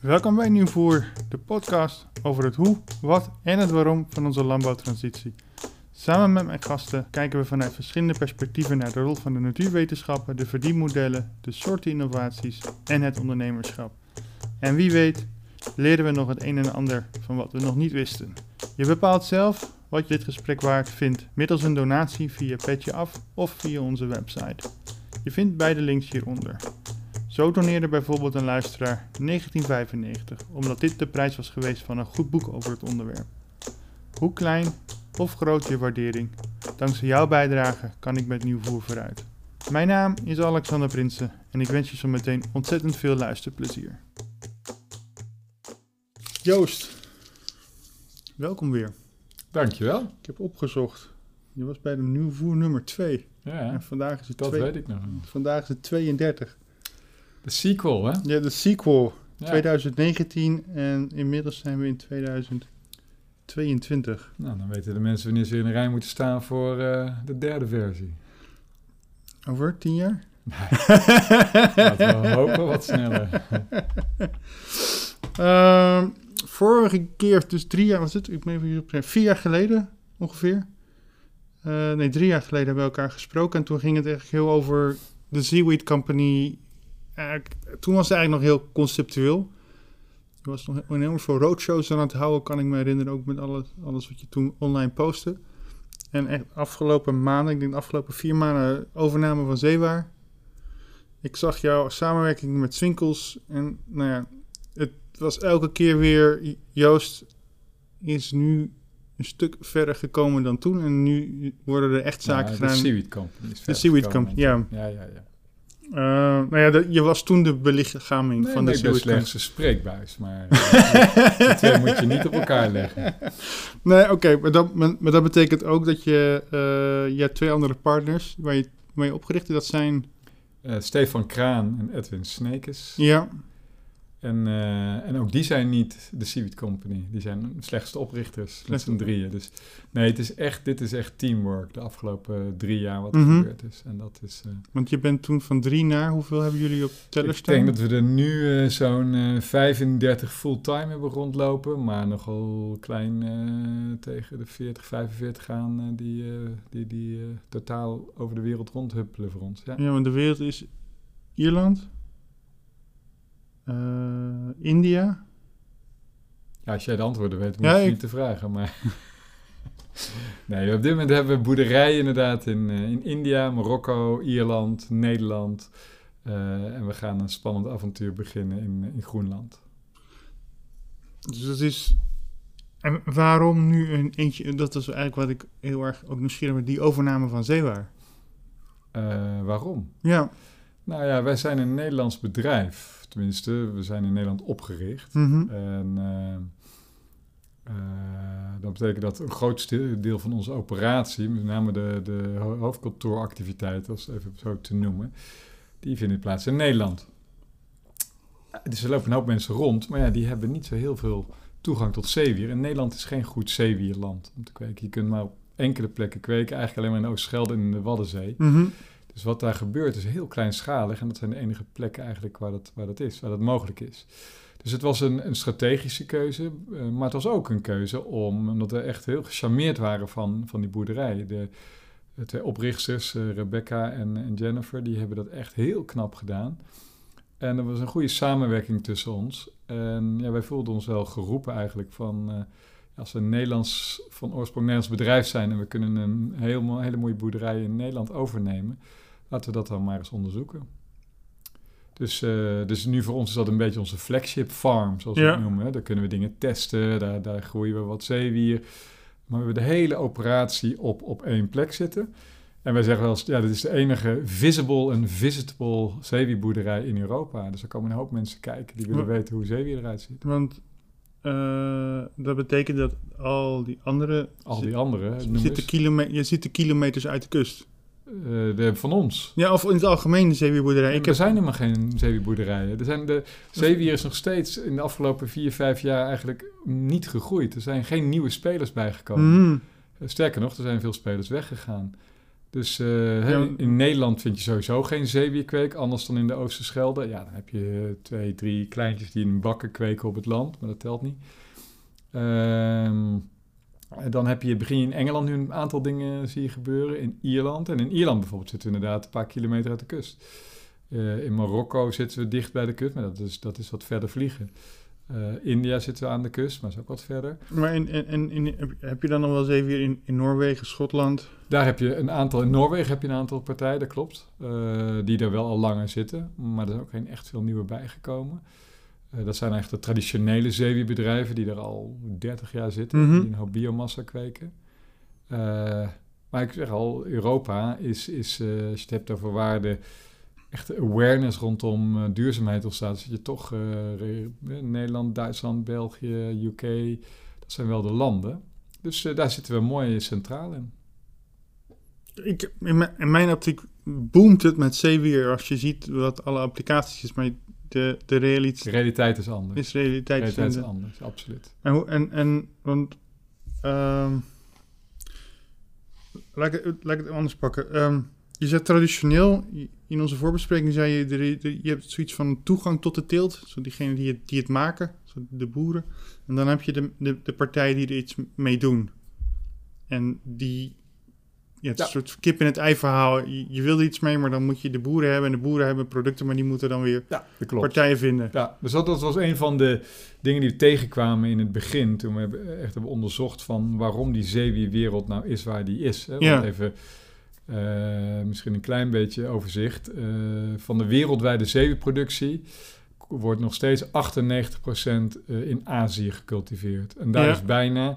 Welkom bij Nieuwvoer, de podcast over het hoe, wat en het waarom van onze landbouwtransitie. Samen met mijn gasten kijken we vanuit verschillende perspectieven naar de rol van de natuurwetenschappen, de verdienmodellen, de soorten innovaties en het ondernemerschap. En wie weet, leren we nog het een en ander van wat we nog niet wisten. Je bepaalt zelf wat je dit gesprek waard vindt middels een donatie via Petje Af of via onze website. Je vindt beide links hieronder. Zo doneerde bijvoorbeeld een luisteraar 1995, omdat dit de prijs was geweest van een goed boek over het onderwerp. Hoe klein of groot je waardering, dankzij jouw bijdrage kan ik met nieuw voer vooruit. Mijn naam is Alexander Prinsen en ik wens je zo meteen ontzettend veel luisterplezier. Joost, welkom weer. Dankjewel. Ik heb opgezocht. Je was bij de nieuw voer nummer 2. Ja, En vandaag is het, dat twee- weet ik nog. vandaag is het 32. De sequel, hè? Ja, de sequel. Ja. 2019 en inmiddels zijn we in 2022. Nou, dan weten de mensen wanneer ze in de rij moeten staan voor eh, de derde versie. Over 10 jaar? Laten we hopen wat sneller. Ehm, vorige keer, dus drie jaar, was het? Ik ben even op vier jaar geleden ongeveer. Eh, nee, drie jaar geleden hebben we elkaar gesproken. En toen ging het eigenlijk heel over de Seaweed Company. Eigenlijk- toen was het eigenlijk nog heel conceptueel. Je was nog enorm veel roadshows aan het houden, kan ik me herinneren. Ook met alles, alles wat je toen online postte. En echt afgelopen maanden, ik denk de afgelopen vier maanden, overname van Zeewaar. Ik zag jouw samenwerking met Swinkels. En nou ja, het was elke keer weer... Joost is nu een stuk verder gekomen dan toen. En nu worden er echt zaken Ja, gedaan. De Seaweed Company De Seaweed. Company, ja. Ja, ja, ja. Eh, nou ja, je was toen de belichaming Nee, van nee, de ik ben Seaweed slechts een spreekbuis, maar eh, die twee moet je niet op elkaar leggen. Nee, oké, maar, dat, maar maar dat betekent ook dat je... eh, je hebt twee andere partners waar je mee opgericht hebt. Dat zijn... Stefan Kraan en Edwin Snekes. Ja, En, eh, en ook die zijn niet de Seaweed Company. Die zijn slechts de oprichters met z'n drieën. Dus nee, het is echt, dit is echt teamwork de afgelopen drie jaar wat Mhm. er gebeurd is. En dat is... eh, want je bent toen van drie naar... Hoeveel hebben jullie op teller Ik staan? denk dat we er nu eh, zo'n eh 35 fulltime hebben rondlopen, maar nogal klein tegen de 40, 45 gaan eh, die, die, die totaal over de wereld rondhuppelen voor ons. Ja. Ja, want de wereld is Ierland, India. ja, als jij de antwoorden weet, moet Ja, je ik- niet te vragen. Maar nee, op dit moment hebben we boerderijen inderdaad in, eh, in India, Marokko, Ierland, Nederland. Eh, en we gaan een spannend avontuur beginnen in, in Groenland. Dus dat is... En waarom nu een eentje... Dat is eigenlijk wat ik heel erg ook nieuwsgierig ben. Die overname van Zeewaar. Eh, waarom? Ja. Nou ja, wij zijn een Nederlands bedrijf. Tenminste, we zijn in Nederland opgericht. Mhm. En eh, eh, dat betekent dat een groot deel van onze operatie, met name de, de ho- hoofdkantooractiviteiten, als het even zo te noemen, die vinden plaats in Nederland. Dus er lopen een hoop mensen rond, maar ja, die hebben niet zo heel veel toegang tot zeewier. En Nederland is geen goed zeewierland om te kweken. Je kunt maar op enkele plekken kweken, eigenlijk alleen maar in Oost-Schelde en in de Waddenzee. Mhm. Dus wat daar gebeurt is heel kleinschalig. En dat zijn de enige plekken eigenlijk waar dat, waar dat is, waar dat mogelijk is. Dus het was een, een strategische keuze. eh, maar het was ook een keuze om, omdat we echt heel gecharmeerd waren van, van die boerderij. De, de twee oprichters, eh, Rebecca en, en Jennifer, die hebben dat echt heel knap gedaan. En er was een goede samenwerking tussen ons. En ja, wij voelden ons wel geroepen eigenlijk van... eh, als we een Nederlands, van oorsprong Nederlands bedrijf zijn... en we kunnen een hele mooie boerderij in Nederland overnemen... laten we dat dan maar eens onderzoeken. Dus, eh, dus nu voor ons is dat een beetje onze flagship farm, zoals we Ja. het noemen. Daar kunnen we dingen testen, daar, daar groeien we wat zeewier. Maar we hebben de hele operatie op, op één plek zitten... En wij zeggen wel eens, ja, dit is de enige visible en visitable zeewierboerderij in Europa. Dus er komen een hoop mensen kijken die willen weten hoe zeewier eruit ziet. Want eh, dat betekent dat al die andere... Al die andere, zitten eens, kilome- je ziet de kilometers uit de kust. Eh, de, van ons. Ja, of in het algemeen de zeewierboerderij. Ik er heb, zijn helemaal geen zeewierboerderijen. Er zijn de zeewier is nog steeds in de afgelopen vier, vijf jaar eigenlijk niet gegroeid. Er zijn geen nieuwe spelers bijgekomen. Mhm. Eh, Sterker nog, er zijn veel spelers weggegaan. Dus uh, Ja. in Nederland vind je sowieso geen zeewierkweek, anders dan in de Oosterschelde. Ja, dan heb je twee, drie kleintjes die in bakken kweken op het land, maar dat telt niet. Ehm, dan heb je, begin je in Engeland nu een aantal dingen zie je gebeuren. In Ierland. En in Ierland bijvoorbeeld zitten we inderdaad een paar kilometer uit de kust. Eh, in Marokko zitten we dicht bij de kust, maar dat is, dat is wat verder vliegen. Eh, India zitten we aan de kust, maar is ook wat verder. Maar in, in, in, heb- je dan nog wel eens even in, in Noorwegen, Schotland? Daar heb je een aantal, in Noorwegen heb je een aantal partijen, dat klopt, eh, die er wel al langer zitten, maar er zijn ook geen echt veel nieuwe bijgekomen. Eh, dat zijn eigenlijk de traditionele zeewierbedrijven die er al 30 jaar zitten, Mhm. die een hoop biomassa kweken. Eh, maar ik zeg al, Europa is, is eh, als je het hebt over waarde, echte awareness rondom duurzaamheid ontstaat. Dus je toch Nederland, Duitsland, België, UK, dat zijn wel de landen. Dus daar zitten we mooi centraal in. Ik, in, mijn, in mijn optiek boomt het met zeewier als je ziet wat alle applicaties is. Maar de, de realiteit De realiteit is anders. is realiteit. Realiteit is anders, absoluut. en, hoe- en, en want... ehm, laat, ik, het- laat ik het anders pakken. Ehm, je zegt traditioneel, in onze voorbespreking zei je, je hebt zoiets van toegang tot de teelt. Zo diegenen die het, die het maken, zo de boeren. En dan heb je de, de, de partijen die er iets mee doen. En die, ja, het is Ja. een soort kip in het ei verhaal. Je, je wil iets mee, maar dan moet je de boeren hebben. En de boeren hebben producten, maar die moeten dan weer Ja, partijen vinden. Ja, dus dat, dat was een van de dingen die we tegenkwamen in het begin. Toen we hebben- echt hebben onderzocht van waarom die zeewierwereld nou is waar die is. Hè? Ja. even eh, misschien een klein beetje overzicht. Eh, van de wereldwijde zeewierproductie wordt nog steeds 98% eh, in Azië gecultiveerd. En daar Ja. is bijna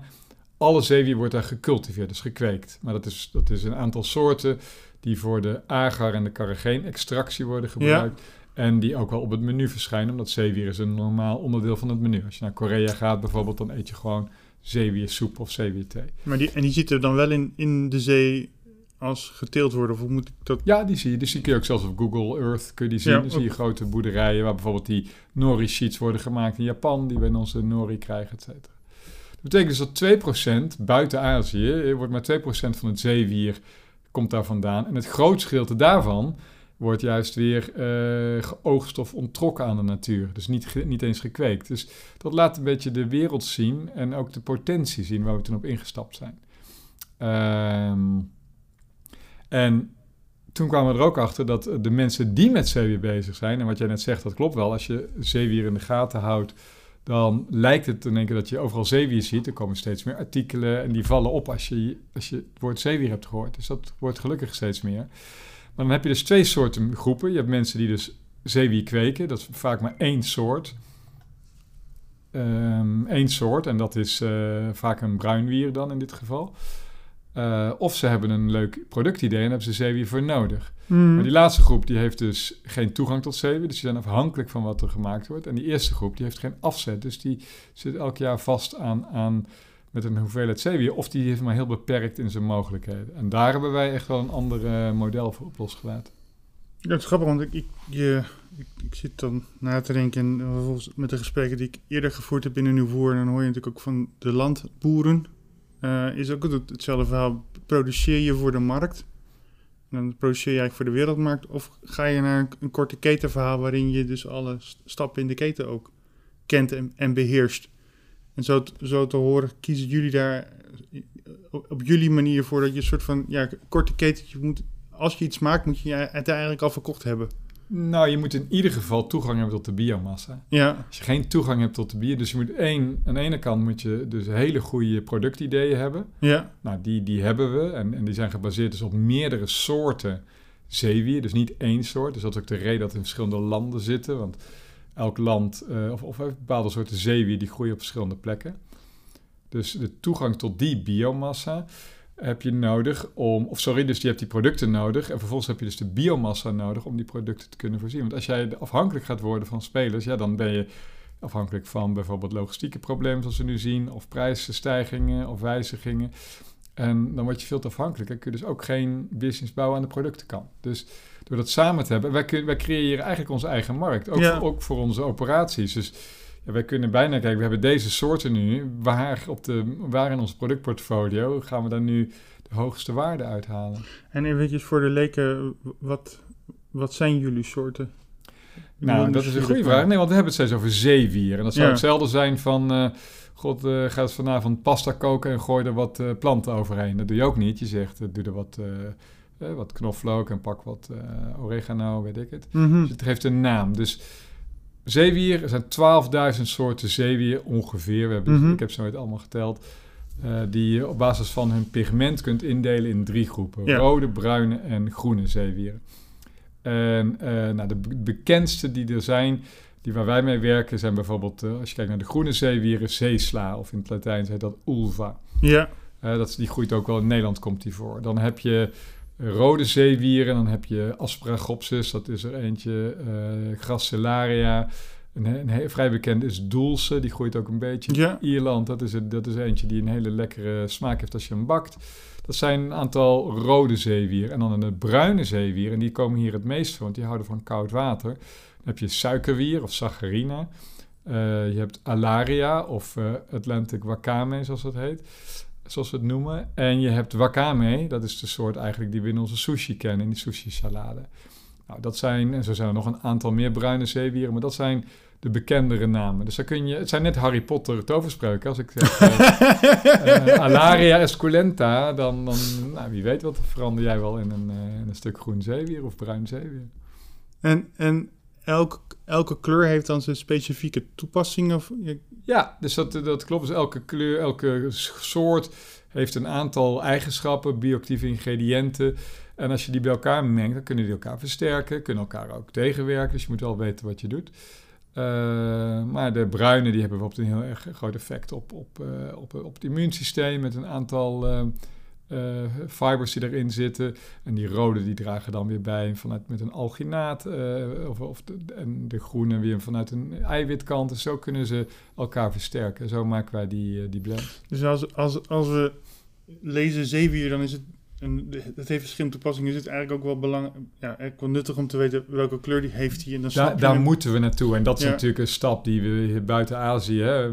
alle zeewier wordt daar gecultiveerd, dus gekweekt. Maar dat is, dat is een aantal soorten die voor de agar en de carrageen extractie worden gebruikt. En die ook wel op het menu verschijnen, omdat zeewier is een normaal onderdeel van het menu. Als je naar Korea gaat bijvoorbeeld, dan eet je gewoon zeewiersoep of zeewierthee. Maar die, en die zitten er dan wel in, in de zee als geteeld worden? Of hoe moet ik dat... Ja, die zie je. Dus die kun je ook zelfs op Google Earth kun je die zien. Ja, dan zie je ook. grote boerderijen waar bijvoorbeeld die nori sheets worden gemaakt in Japan, die we in onze nori krijgen, et cetera. Dat betekent dus dat 2% buiten Azië, wordt maar 2% van het zeewier komt daar vandaan. En het grootste gedeelte daarvan wordt juist weer eh, geoogst of onttrokken aan de natuur. Dus niet, niet eens gekweekt. Dus dat laat een beetje de wereld zien en ook de potentie zien waar we toen op ingestapt zijn. Ehm, en toen kwamen we er ook achter dat de mensen die met zeewier bezig zijn, en wat jij net zegt, dat klopt wel. Als je zeewier in de gaten houdt, dan lijkt het in één keer dat je overal zeewier ziet. Er komen steeds meer artikelen en die vallen op als je, als je het woord zeewier hebt gehoord. Dus dat wordt gelukkig steeds meer. Maar dan heb je dus twee soorten groepen. Je hebt mensen die dus zeewier kweken. Dat is vaak maar één soort. Ehm één soort en dat is eh, vaak een bruinwier dan in dit geval. Eh, of ze hebben een leuk productidee en hebben ze zeewier voor nodig. Hmm. Maar die laatste groep die heeft dus geen toegang tot zeewier. Dus die zijn afhankelijk van wat er gemaakt wordt. En die eerste groep die heeft geen afzet. Dus die zit elk jaar vast aan, aan met een hoeveelheid zeewier. Of die heeft maar heel beperkt in zijn mogelijkheden. En daar hebben wij echt wel een ander eh, model voor op losgelaten. Ja, het is grappig, want ik, ik, je, ik, ik zit dan na te denken en vervolgens met de gesprekken die ik eerder gevoerd heb binnen Nieuwvoer, en dan hoor je natuurlijk ook van de landboeren, eh, is ook het, hetzelfde verhaal. Produceer je voor de markt, dan produceer je eigenlijk voor de wereldmarkt, of ga je naar een, korte ketenverhaal waarin je dus alle st- stappen in de keten ook kent en, beheerst. En zo, zo te horen, kiezen jullie daar eh, op, jullie manier voor dat je een soort van ja, korte ketentje moet als je iets maakt, moet je het eigenlijk al verkocht hebben. Nou, je moet in ieder geval toegang hebben tot de biomassa. Ja, Als je geen toegang hebt tot de bier, dus je moet één, aan de ene kant moet je dus hele goede productideeën hebben. ja, Nou, die, die hebben we en, en die zijn gebaseerd dus op meerdere soorten zeewier, dus niet één soort. Dus dat is ook de reden dat we in verschillende landen zitten, want elk land eh, of, of heeft bepaalde soorten zeewier die groeien op verschillende plekken. Dus de toegang tot die biomassa heb je nodig om, of sorry, dus je hebt die producten nodig en vervolgens heb je dus de biomassa nodig om die producten te kunnen voorzien. Want als jij afhankelijk gaat worden van spelers, ja, dan ben je afhankelijk van bijvoorbeeld logistieke problemen zoals we nu zien, of prijsstijgingen of wijzigingen. En dan word je veel te afhankelijk en kun je dus ook geen business bouwen aan de productenkant. Dus door dat samen te hebben, wij, wij creëren eigenlijk onze eigen markt, ook, Ja. ook voor onze operaties. Dus ja, wij kunnen bijna kijken, we hebben deze soorten nu, waar, op de, waar in ons productportfolio gaan we dan nu de hoogste waarde uithalen. En eventjes voor de leken, wat, wat zijn jullie soorten? Nou, dat is een goede vraag. Nee, want we hebben het steeds over zeewier. En dat zou Ja. hetzelfde zijn van... eh, God, eh gaat vanavond pasta koken en gooi er wat eh, planten overheen. Dat doe je ook niet. Je zegt, doe er wat, wat knoflook en pak wat oregano, weet ik het. Mhm. Dus het heeft een naam. Dus zeewier, er zijn 12.000 soorten zeewier ongeveer. We hebben, Mhm. Ik heb ze nooit allemaal geteld. eh, die je op basis van hun pigment kunt indelen in drie groepen. Ja. Rode, bruine en groene zeewieren. En eh, nou, de be- bekendste die er zijn, die waar wij mee werken, zijn bijvoorbeeld, eh, als je kijkt naar de groene zeewieren, zeesla. Of in het Latijn heet dat ulva. Ja, dat, die groeit ook wel in Nederland, komt die voor. Dan heb je rode zeewieren, dan heb je Asperagopsis, dat is er eentje, Gracilaria. Een, een vrij bekend is Doelse, die groeit ook een beetje Ja. in Ierland. Dat is, dat is eentje die een hele lekkere smaak heeft als je hem bakt. Dat zijn een aantal rode zeewieren. En dan een bruine zeewier, en die komen hier het meest voor, want die houden van koud water. Dan heb je suikerwier of saccharina. Eh, je hebt Alaria of eh, Atlantic wakame, zoals dat heet. Zoals we het noemen. En je hebt wakame, dat is de soort eigenlijk die we in onze sushi kennen, in die sushi-salade. Nou, dat zijn, en zo zijn er nog een aantal meer bruine zeewieren, maar dat zijn de bekendere namen. Dus dan kun je, het zijn net Harry Potter toverspreuken. Als ik zeg eh, eh, Alaria esculenta, dan, dan nou, wie weet wat verander jij wel in een, eh, in een stuk groen zeewier of bruin zeewier. en, en elk, elke kleur heeft dan zijn specifieke toepassing? Ja, dus dat, dat klopt. Dus elke kleur, elke soort heeft een aantal eigenschappen, bioactieve ingrediënten. En als je die bij elkaar mengt, dan kunnen die elkaar versterken, kunnen elkaar ook tegenwerken. Dus je moet wel weten wat je doet. Eh, maar de bruine die hebben bijvoorbeeld een heel erg groot effect op, op, eh, op, op het immuunsysteem met een aantal eh, eh, fibers die erin zitten. En die rode die dragen dan weer bij vanuit met een alginaat. eh, of, of de, en de groene weer vanuit een eiwitkant. Dus zo kunnen ze elkaar versterken. Zo maken wij die, eh, die blend. Dus als, als, als we lezen zeewier, dan is het... En het heeft verschillende toepassingen. Is het eigenlijk ook wel belangrijk, ja, wel nuttig om te weten welke kleur die heeft hij. En dan Daar, moeten we naartoe. En dat is Ja. natuurlijk een stap die we hier buiten Azië... Hè,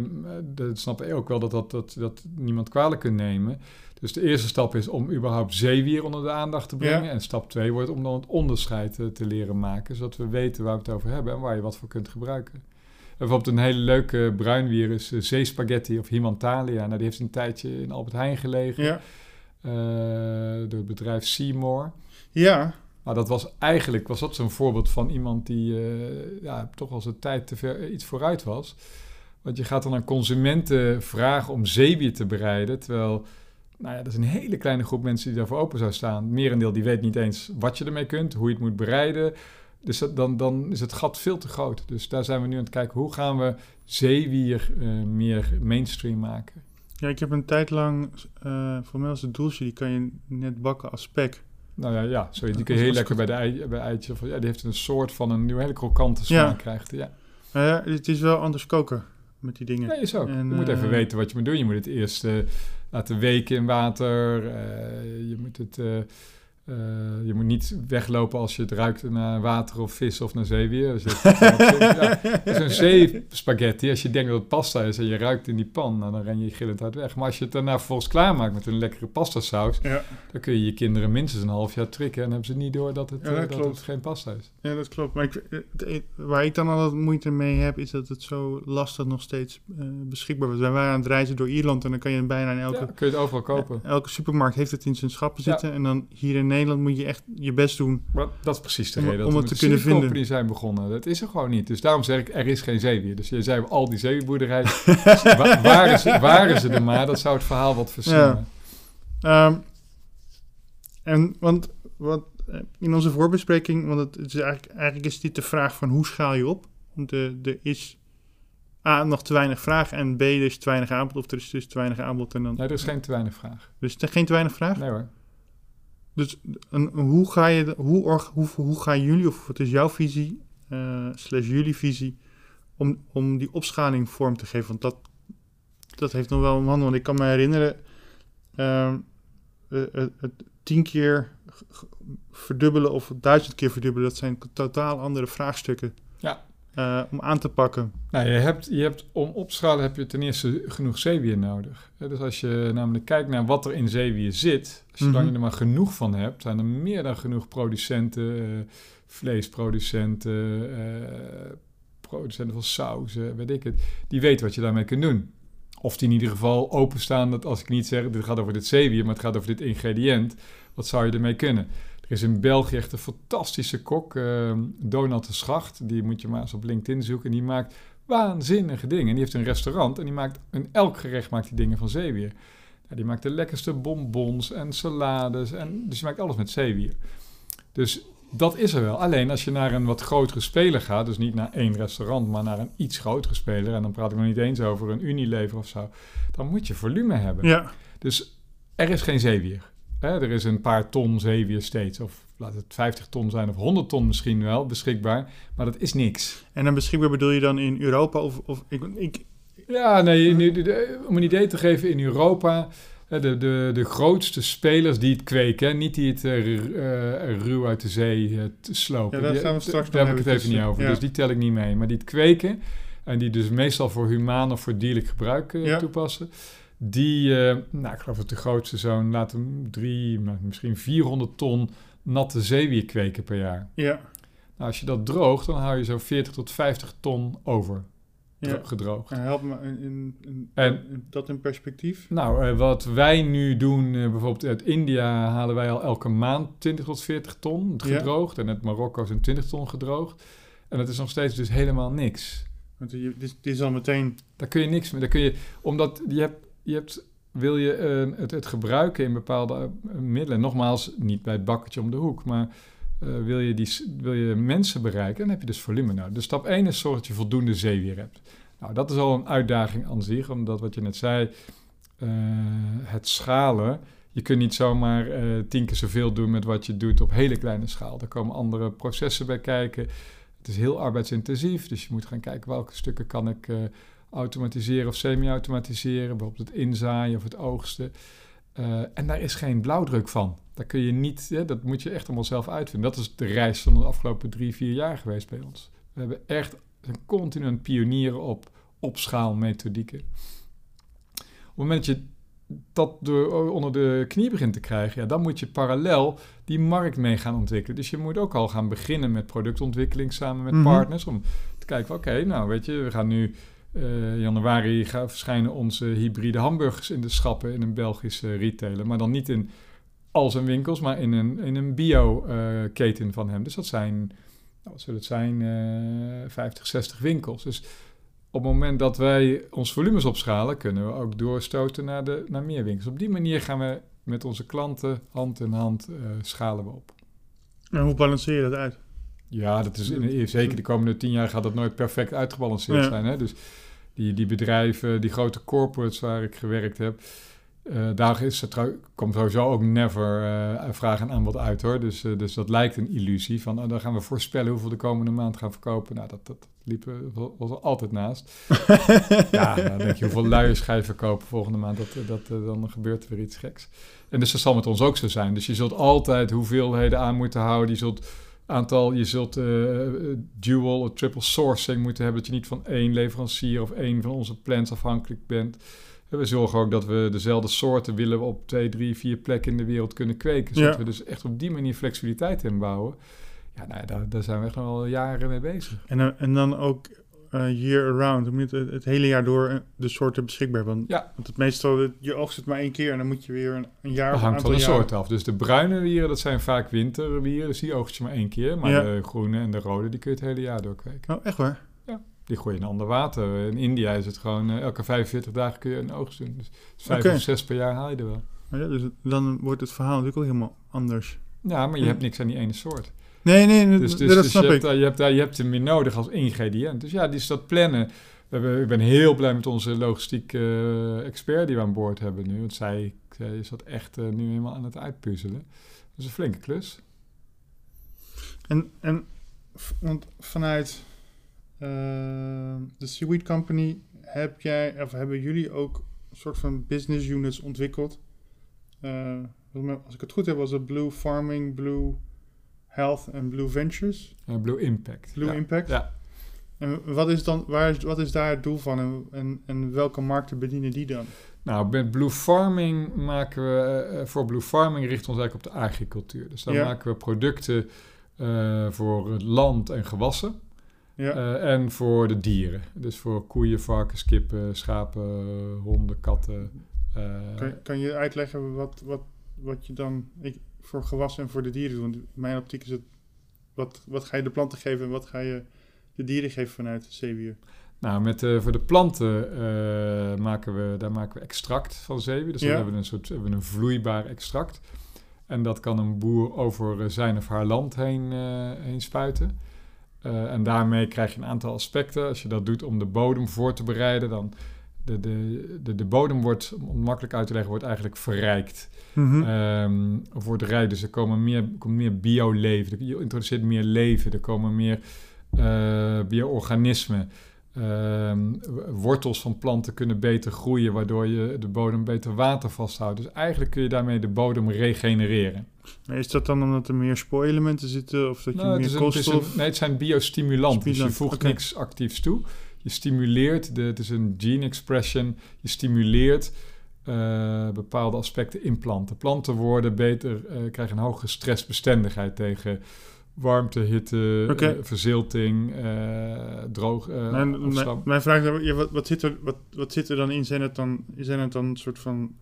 dat snap ik ook wel dat, dat, dat, dat niemand kwalijk kunt nemen. Dus de eerste stap is om überhaupt zeewier onder de aandacht te brengen. Ja. En stap twee wordt om dan het onderscheid eh, te leren maken. Zodat we weten waar we het over hebben en waar je wat voor kunt gebruiken. En bijvoorbeeld een hele leuke bruinwier is eh, zeespaghetti of Himantalia. Nou, die heeft een tijdje in Albert Heijn gelegen. Ja, eh, door het bedrijf Seymour. ja. Maar dat was eigenlijk was dat zo'n voorbeeld van iemand die ja, toch al zijn tijd te ver, iets vooruit was. Want je gaat dan aan consumenten vragen om zeewier te bereiden. Terwijl, nou ja, dat is een hele kleine groep mensen die daarvoor open zou staan. Merendeel die weet niet eens wat je ermee kunt, hoe je het moet bereiden. Dus dat, dan, dan is het gat veel te groot. Dus daar zijn we nu aan het kijken. Hoe gaan we zeewier eh, meer mainstream maken? ja, ik heb een tijd lang, eh voor mij was het doelsje, die kan je net bakken als spek. Nou ja, ja sorry, die kun Als- je heel als lekker bij, de ei, bij eitje. Of, ja, die heeft een soort van een nieuwe hele krokante smaak Ja. krijgt. Ja. Maar ja, het is wel anders koken met die dingen. Nee, is ook. En, je moet even eh, weten wat je moet doen. Je moet het eerst laten weken in water. eh, je moet het... eh, eh, je moet niet weglopen als je het ruikt naar water of vis of naar zeewier. Het- ja, Zo'n zeespaghetti, als je denkt dat het pasta is en je ruikt in die pan, nou, dan ren je gillend uit weg. Maar als je het daarna vervolgens klaarmaakt met een lekkere pastasaus, Ja, dan kun je je kinderen minstens een half jaar trikken en hebben ze niet door dat het, Ja, dat eh, dat het geen pasta is. ja, dat klopt. Maar ik, het e- waar ik dan altijd moeite mee heb, is dat het zo lastig nog steeds eh, beschikbaar was. Wij waren aan het reizen door Ierland en dan kan je bijna in elke, kun je het overal kopen. elke supermarkt heeft het in zijn schappen zitten. En dan hier in Nederland moet je echt je best doen. Maar dat is precies de Om- reden om dat het te kunnen vinden. Company zijn begonnen. Dat is er gewoon niet. Dus daarom zeg ik, er is geen zeewier. Dus je zei al die zeewierboerderijen, wa- waren, ze, waren ze er maar, dat zou het verhaal wat versieren. Ehm, en want wat, eh, in onze voorbespreking, want het, is eigenlijk, eigenlijk is dit de vraag van hoe schaal je op? Want er is A, nog te weinig vraag en B, er is te weinig aanbod of er is dus te weinig aanbod en dan... Nee, er is geen te weinig vraag. Dus er is geen te weinig vraag? Nee hoor. Dus een, hoe, ga je, hoe, hoe, hoe gaan jullie, of wat is jouw visie, eh, slash jullie visie, om, om die opschaling vorm te geven? Want dat, dat heeft nog wel een hand. Want ik kan me herinneren, ehm, eh, het tien keer verdubbelen of duizend keer verdubbelen, dat zijn totaal andere vraagstukken. Eh, om aan te pakken? Nou, je hebt, je hebt, om op te schalen heb je ten eerste genoeg zeewier nodig. Dus als je namelijk kijkt naar wat er in zeewier zit, zolang Mhm. je er maar genoeg van hebt, zijn er meer dan genoeg producenten, eh, vleesproducenten, eh, producenten van sauzen, weet ik het, die weten wat je daarmee kunt doen. Of die in ieder geval openstaan, dat als ik niet zeg, dit gaat over dit zeewier, maar het gaat over dit ingrediënt, wat zou je ermee kunnen? Er is in België echt een fantastische kok, eh, Donald de Schacht, die moet je maar eens op LinkedIn zoeken, en die maakt waanzinnige dingen. En die heeft een restaurant en die maakt in elk gerecht maakt die dingen van zeewier. Ja, die maakt de lekkerste bonbons en salades. En, dus die maakt alles met zeewier. Dus dat is er wel. Alleen als je naar een wat grotere speler gaat, dus niet naar één restaurant, maar naar een iets grotere speler, en dan praat ik nog niet eens over een Unilever of zo, dan moet je volume hebben. Ja, Dus er is geen zeewier. Hè, er is een paar ton zeewier steeds, of laat het 50 ton zijn of 100 ton misschien wel beschikbaar, maar dat is niks. en dan beschikbaar bedoel je dan in Europa of... of ik, ik, Ja, nee, nu- de- om een idee te geven, in Europa, de, de, de grootste spelers die het kweken, hè, niet die het eh, eh, ruw uit de zee t- slopen. Ja, daar gaan we straks Daar heb ik het even niet over, ja. dus die tel ik niet mee. Maar die het kweken, en die dus meestal voor humaan of voor dierlijk gebruik Ja. toepassen, die, eh, nou, ik geloof dat de grootste zo'n, laat hem drie, maar misschien 400 ton natte zeewier kweken per jaar. ja, Nou, als je dat droogt, dan hou je zo 40 tot 50 ton over, ja. dro- gedroogd. En help me in, in, in- En- dat in perspectief. Nou, eh, wat wij nu doen, eh, bijvoorbeeld uit India halen wij al elke maand 20 tot 40 ton Ja. gedroogd. En uit Marokko zijn 20 ton gedroogd. En dat is nog steeds dus helemaal niks. Want dit, dit is al meteen... Daar kun je niks mee. Daar kun je, omdat je hebt, je hebt wil je eh, het, het gebruiken in bepaalde eh, middelen, nogmaals, niet bij het bakkertje om de hoek, maar eh, wil, je die, wil je mensen bereiken, dan heb je dus volume nodig. Dus stap 1 is zorg dat je voldoende zeewier hebt. Nou, dat is al een uitdaging aan zich, omdat wat je net zei, het schalen, je kunt niet zomaar tien keer zoveel doen met wat je doet op hele kleine schaal. Er komen andere processen bij kijken. Het is heel arbeidsintensief, dus je moet gaan kijken welke stukken kan ik automatiseren of semi-automatiseren, bijvoorbeeld het inzaaien of het oogsten. Eh, en daar is geen blauwdruk van. Daar kun je niet, hè, dat moet je echt allemaal zelf uitvinden. Dat is de reis van de afgelopen drie, vier jaar geweest bij ons. We hebben echt een continu aan pionieren op opschaalmethodieken. Op het moment dat je dat door, onder de knie begint te krijgen, ja, dan moet je parallel die markt mee gaan ontwikkelen. Dus je moet ook al gaan beginnen met productontwikkeling samen met Mhm. partners. Om te kijken, oké, nou weet je, we gaan nu eh, januari gaan verschijnen onze hybride hamburgers in de schappen in een Belgische retailer. Maar dan niet in al zijn winkels, maar in een, in een bio-keten van hem. Dus dat zijn, nou, wat zullen het zijn, eh 50, 60 winkels. Dus op het moment dat wij ons volumes opschalen, kunnen we ook doorstoten naar, de, naar meer winkels. Op die manier gaan we met onze klanten hand in hand eh, schalen we op. En hoe balanceer je dat uit? Ja, dat is in, zeker de komende tien jaar gaat dat nooit perfect uitgebalanceerd Ja. zijn. Hè? Dus die, die bedrijven, die grote corporates waar ik gewerkt heb, eh, daar is komt sowieso ook never eh vraag en aanbod uit hoor. Dus, eh, dus dat lijkt een illusie van oh, dan gaan we voorspellen hoeveel de komende maand gaan verkopen. Nou, dat, dat liep was- er altijd naast. ja, dan denk je hoeveel luiers ga je verkopen volgende maand. Dat, dat, dan gebeurt er weer iets geks. En dus dat zal met ons ook zo zijn. Dus je zult altijd hoeveelheden aan moeten houden. Je zult aantal, je zult eh, eh, dual of triple sourcing moeten hebben. Dat je niet van één leverancier of één van onze plants afhankelijk bent. En we zorgen ook dat we dezelfde soorten willen op twee, drie, vier plekken in de wereld kunnen kweken. Zodat Ja. we dus echt op die manier flexibiliteit inbouwen. Ja, nou ja, daar, daar zijn we echt al jaren mee bezig. En, dan- en dan ook eh, year-round, hoe moet het, het hele jaar door eh, de soorten beschikbaar. Want, Ja. want het meestal, je oogst het maar één keer en dan moet je weer een, een jaar Dat hangt van aantal de jaar- soort af. Dus de bruine wieren, dat zijn vaak winterwieren. Dus die oogst je maar één keer. Maar Ja. de groene en de rode, die kun je het hele jaar doorkweken. Oh, echt waar? Die gooi je in ander water. In India is het gewoon eh, elke 45 dagen kun je een oogst doen. Dus vijf of zes per jaar haal je er wel. Maar ja, dus dan wordt het verhaal natuurlijk ook helemaal anders. Ja, maar je Ja. hebt niks aan die ene soort. Nee, nee, Dus, dus, dat dus snap je, ik. hebt, daar- je, hebt, daar- je hebt hem meer nodig als ingrediënt. Dus ja, die dat plannen. We hebben, ik ben heel blij met onze logistiek eh, expert die we aan boord hebben nu. Want zij, zij is dat echt eh, nu helemaal aan het uitpuzzelen. Dat is een flinke klus. En, en want vanuit eh, de Seaweed Company heb jij, of hebben jullie ook een soort van business units ontwikkeld? Eh, als ik het goed heb, was het Blue Farming, Blue Health en Blue Ventures. Eh, Blue Impact. Blue ja. Impact. Ja. En wat is, dan, waar is, wat is daar het doel van en, en, en welke markten bedienen die dan? Nou, met Blue Farming maken we, eh, voor Blue Farming richten we ons eigenlijk op de agricultuur. Dus dan Ja. maken we producten eh, voor het land en gewassen. Ja, Eh, en voor de dieren. Dus voor koeien, varkens, kippen, schapen, honden, katten. eh, kan, kan je uitleggen wat, wat, wat je dan ik, voor gewassen en voor de dieren doet? Want in mijn optiek is het, wat, wat ga je de planten geven en wat ga je de dieren geven vanuit zeewier? Nou, met, eh, voor de planten eh, maken we, daar maken we extract van zeewier. Dus Ja. dan hebben we een soort hebben we een vloeibaar extract. En dat kan een boer over eh, zijn of haar land heen, eh, heen spuiten. En daarmee krijg je een aantal aspecten. Als je dat doet om de bodem voor te bereiden, dan de, de, de, de bodem wordt, om het makkelijk uit te leggen, wordt eigenlijk verrijkt. Of wordt rijden. Dus er komen meer, er komt meer bioleven. Je introduceert meer leven. Er komen meer eh bio-organismen. Ehm, wortels van planten kunnen beter groeien, waardoor je de bodem beter water vasthoudt. Dus eigenlijk kun je daarmee de bodem regenereren. Is dat dan omdat er meer spoorelementen zitten of dat je Nou, meer koolstof... nee, het zijn biostimulanten. Dus je voegt niks actiefs toe. Je stimuleert, de, het is een gene expression. Je stimuleert eh, bepaalde aspecten in planten. Planten worden beter, eh, krijgen een hogere stressbestendigheid tegen warmte, hitte, eh, verzilting, droog. Mijn, mijn, vraag is, ja, wat, wat, zit er, wat, wat zit er dan in? Zijn het dan, zijn het dan een soort van,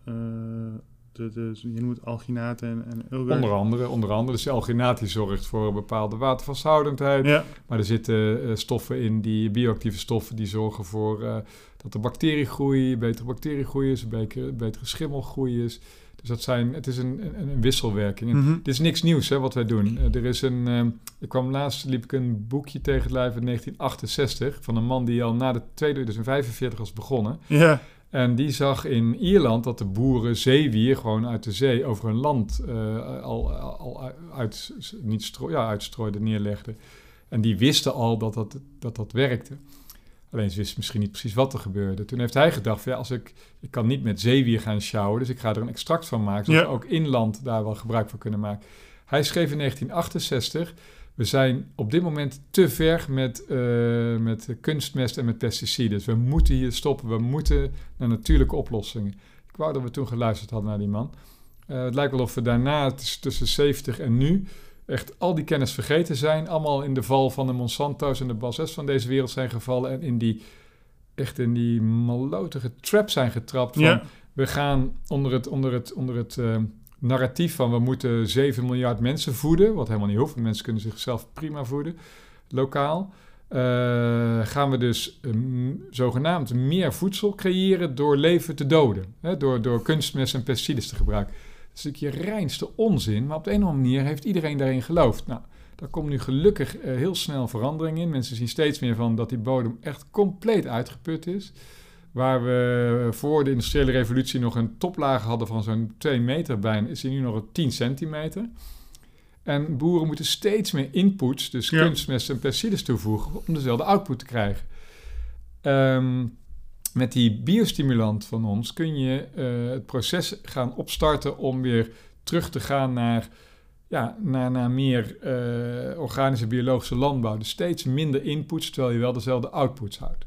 de, de, je noemt het alginaten en, en? Onder andere, onder andere. Dus de alginaat die zorgt voor een bepaalde watervasthoudendheid. Ja, Maar er zitten eh, stoffen in, die bioactieve stoffen, die zorgen voor eh, dat de bacteriegroei, betere bacteriegroei is, betere, betere schimmelgroei is. Dus dat zijn, het is een, een, een wisselwerking. En mhm. Dit is niks nieuws hè, wat wij doen. Eh, er is een, eh, ik kwam laatst, liep ik een boekje tegen het lijf in 1968 van een man die al na de Tweede, dus in 45 was begonnen. ja, En die zag in Ierland dat de boeren zeewier gewoon uit de zee over hun land eh, al, al uit, niet stro ja, uitstrooiden, neerlegden. En die wisten al dat dat, dat dat werkte. Alleen ze wisten misschien niet precies wat er gebeurde. Toen heeft hij gedacht, ja, als ik, ik kan niet met zeewier gaan sjouwen, dus ik ga er een extract van maken, zodat Ja. we ook inland daar wel gebruik van kunnen maken. Hij schreef in 1968, we zijn op dit moment te ver met, eh, met kunstmest en met pesticiden. Dus we moeten hier stoppen, we moeten naar natuurlijke oplossingen. Ik wou dat we toen geluisterd hadden naar die man. Eh, het lijkt wel of we daarna, tussen 70 en nu, echt al die kennis vergeten zijn. Allemaal in de val van de Monsanto's en de Balzes van deze wereld zijn gevallen. En in die, echt in die malotige trap zijn getrapt. Van, ja, We gaan onder het, onder het, onder het eh, narratief van we moeten 7 miljard mensen voeden. Wat helemaal niet hoeft, mensen kunnen zichzelf prima voeden, lokaal. Eh, gaan we dus eh, m- zogenaamd meer voedsel creëren door leven te doden. Hè? Door, door kunstmest en pesticides te gebruiken. Dat is natuurlijk je reinste onzin, maar op de een of andere manier heeft iedereen daarin geloofd. Nou, daar komt nu gelukkig eh, heel snel verandering in. Mensen zien steeds meer van dat die bodem echt compleet uitgeput is. Waar we voor de industriële revolutie nog een toplaag hadden van zo'n 2 meter bijna, is die nu nog een 10 centimeter. En boeren moeten steeds meer inputs, dus Ja. kunstmest en pesticides toevoegen, om dezelfde output te krijgen. Ehm, met die biostimulant van ons kun je eh, het proces gaan opstarten om weer terug te gaan naar, ja, naar, naar meer eh, organische biologische landbouw. Dus steeds minder inputs, terwijl je wel dezelfde outputs houdt.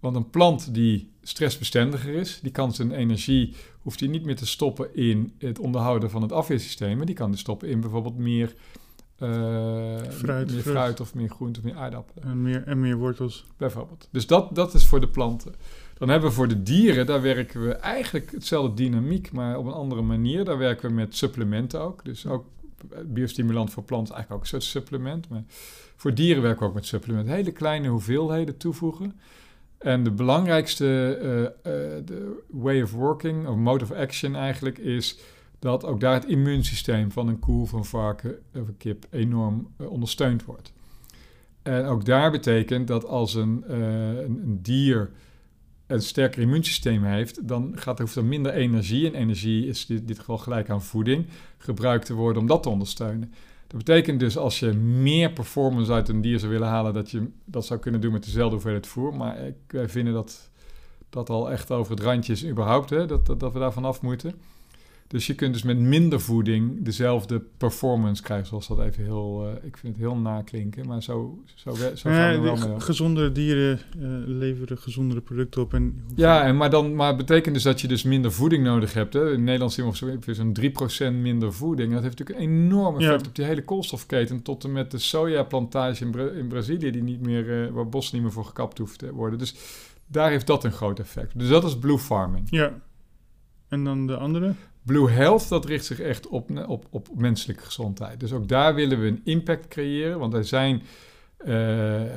Want een plant die stressbestendiger is, die kan zijn energie, hoeft die niet meer te stoppen in het onderhouden van het afweersysteem, maar die kan dus stoppen in bijvoorbeeld meer, eh, Fruit, meer fruit of meer groente of meer aardappelen. en meer, en meer wortels. Bijvoorbeeld. Dus dat, dat is voor de planten. Dan hebben we voor de dieren, daar werken we eigenlijk hetzelfde dynamiek, maar op een andere manier. Daar werken we met supplementen ook. Dus ook biostimulant voor planten is eigenlijk ook een soort supplement. Maar voor dieren werken we ook met supplementen. Hele kleine hoeveelheden toevoegen. En de belangrijkste eh, eh, de way of working, of mode of action eigenlijk, is dat ook daar het immuunsysteem van een koe, van varken of een kip enorm eh, ondersteund wordt. En ook daar betekent dat als een, een, een dier een sterker immuunsysteem heeft, dan gaat, hoeft er minder energie, en energie is in dit geval gelijk aan voeding, gebruikt te worden om dat te ondersteunen. Dat betekent dus als je meer performance uit een dier zou willen halen, dat je dat zou kunnen doen met dezelfde hoeveelheid voer. Maar ik, wij vinden dat dat al echt over het randje is überhaupt, hè, dat, dat, dat we daar vanaf moeten. Dus je kunt dus met minder voeding dezelfde performance krijgen, zoals dat even heel, uh, ik vind het heel naklinken, maar zo, zo, zo gaan ja, we wel mee. Gezondere dieren uh, leveren gezondere producten op. En ja, en maar dan maar betekent dus dat je dus minder voeding nodig hebt. Hè? In Nederland zien we zo'n 3% minder voeding. Dat heeft natuurlijk een enorm effect op die hele koolstofketen, tot en met de sojaplantage in, Bra in Brazilië, die niet meer, uh, waar bos niet meer voor gekapt hoeft te worden. Dus daar heeft dat een groot effect. Dus dat is blue farming. Ja. En dan de andere? Blue Health, dat richt zich echt op, op, op menselijke gezondheid. Dus ook daar willen we een impact creëren, want wij zijn, uh,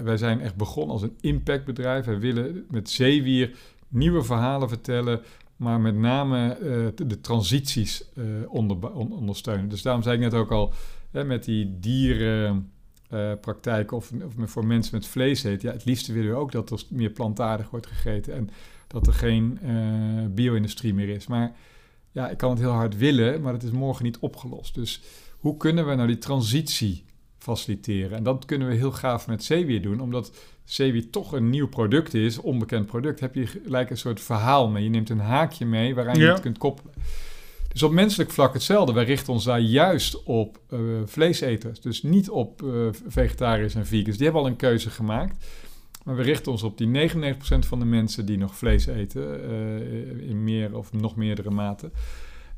wij zijn echt begonnen als een impactbedrijf. Wij willen met Zeewier nieuwe verhalen vertellen, maar met name uh, de, transities uh, onder, ondersteunen. Dus daarom zei ik net ook al, hè, met die dierenpraktijk of, of voor mensen met vlees eten, ja, het liefste willen we ook dat er meer plantaardig wordt gegeten en dat er geen bio-industrie meer is. Maar ja, ik kan het heel hard willen, maar het is morgen niet opgelost. Dus hoe kunnen we nou die transitie faciliteren? En dat kunnen we heel gaaf met zeewier doen, omdat zeewier toch een nieuw product is, onbekend product, heb je gelijk een soort verhaal mee. Je neemt een haakje mee waaraan je het kunt koppelen. Dus op menselijk vlak hetzelfde. Wij richten ons daar juist op uh, vleeseters. Dus niet op uh, vegetariërs en vegans. Die hebben al een keuze gemaakt. Maar we richten ons op die 99% van de mensen die nog vlees eten, uh, in meer of nog meerdere maten.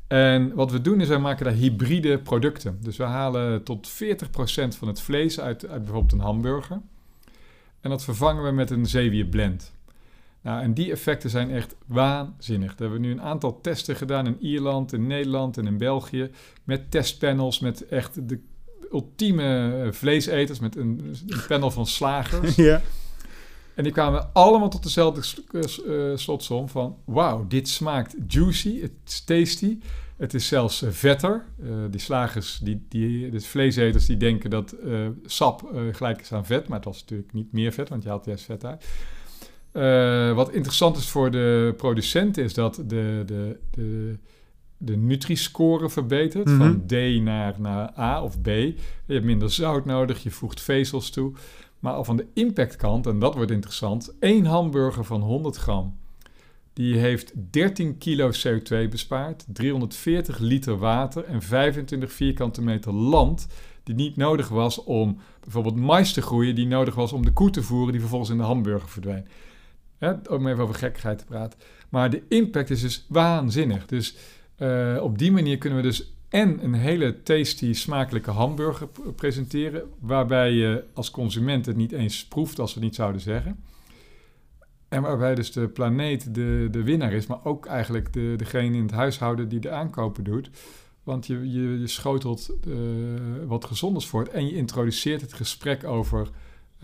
En wat we doen is, wij maken daar hybride producten. Dus we halen tot 40% van het vlees uit, bijvoorbeeld een hamburger. En dat vervangen we met een zeewierblend. Nou, en die effecten zijn echt waanzinnig. We hebben nu een aantal testen gedaan in Ierland, in Nederland en in België. Met testpanels, met echt de ultieme vleeseters, met een, een panel van slagers. Ja. En die kwamen allemaal tot dezelfde uh, slotsom van... wauw, dit smaakt juicy, het is tasty. Het is zelfs uh, vetter. Uh, die slagers, die, die, de vleeseters, die denken dat sap gelijk is aan vet. Maar het was natuurlijk niet meer vet, want je haalt juist vet uit. wat interessant is voor de producenten is dat de, de, de, de Nutri-score verbetert. Van mhm. D naar, naar A of B. Je hebt minder zout nodig, je voegt vezels toe... Maar al van de impactkant, en dat wordt interessant, één hamburger van 100 gram. Die heeft 13 kilo CO2 bespaard, 340 liter water en 25 vierkante meter land die niet nodig was om bijvoorbeeld mais te groeien, die nodig was om de koe te voeren, die vervolgens in de hamburger verdwijnt. om even over gekkigheid te praten. Maar de impact is dus waanzinnig. Dus uh, op die manier kunnen we dus en een hele tasty, smakelijke hamburger presenteren, waarbij je als consument het niet eens proeft als we het niet zouden zeggen. En waarbij dus de planeet de, de winnaar is, maar ook eigenlijk de, degene in het huishouden die de aankopen doet. Want je, je, je schotelt uh, wat gezonders voort en je introduceert het gesprek over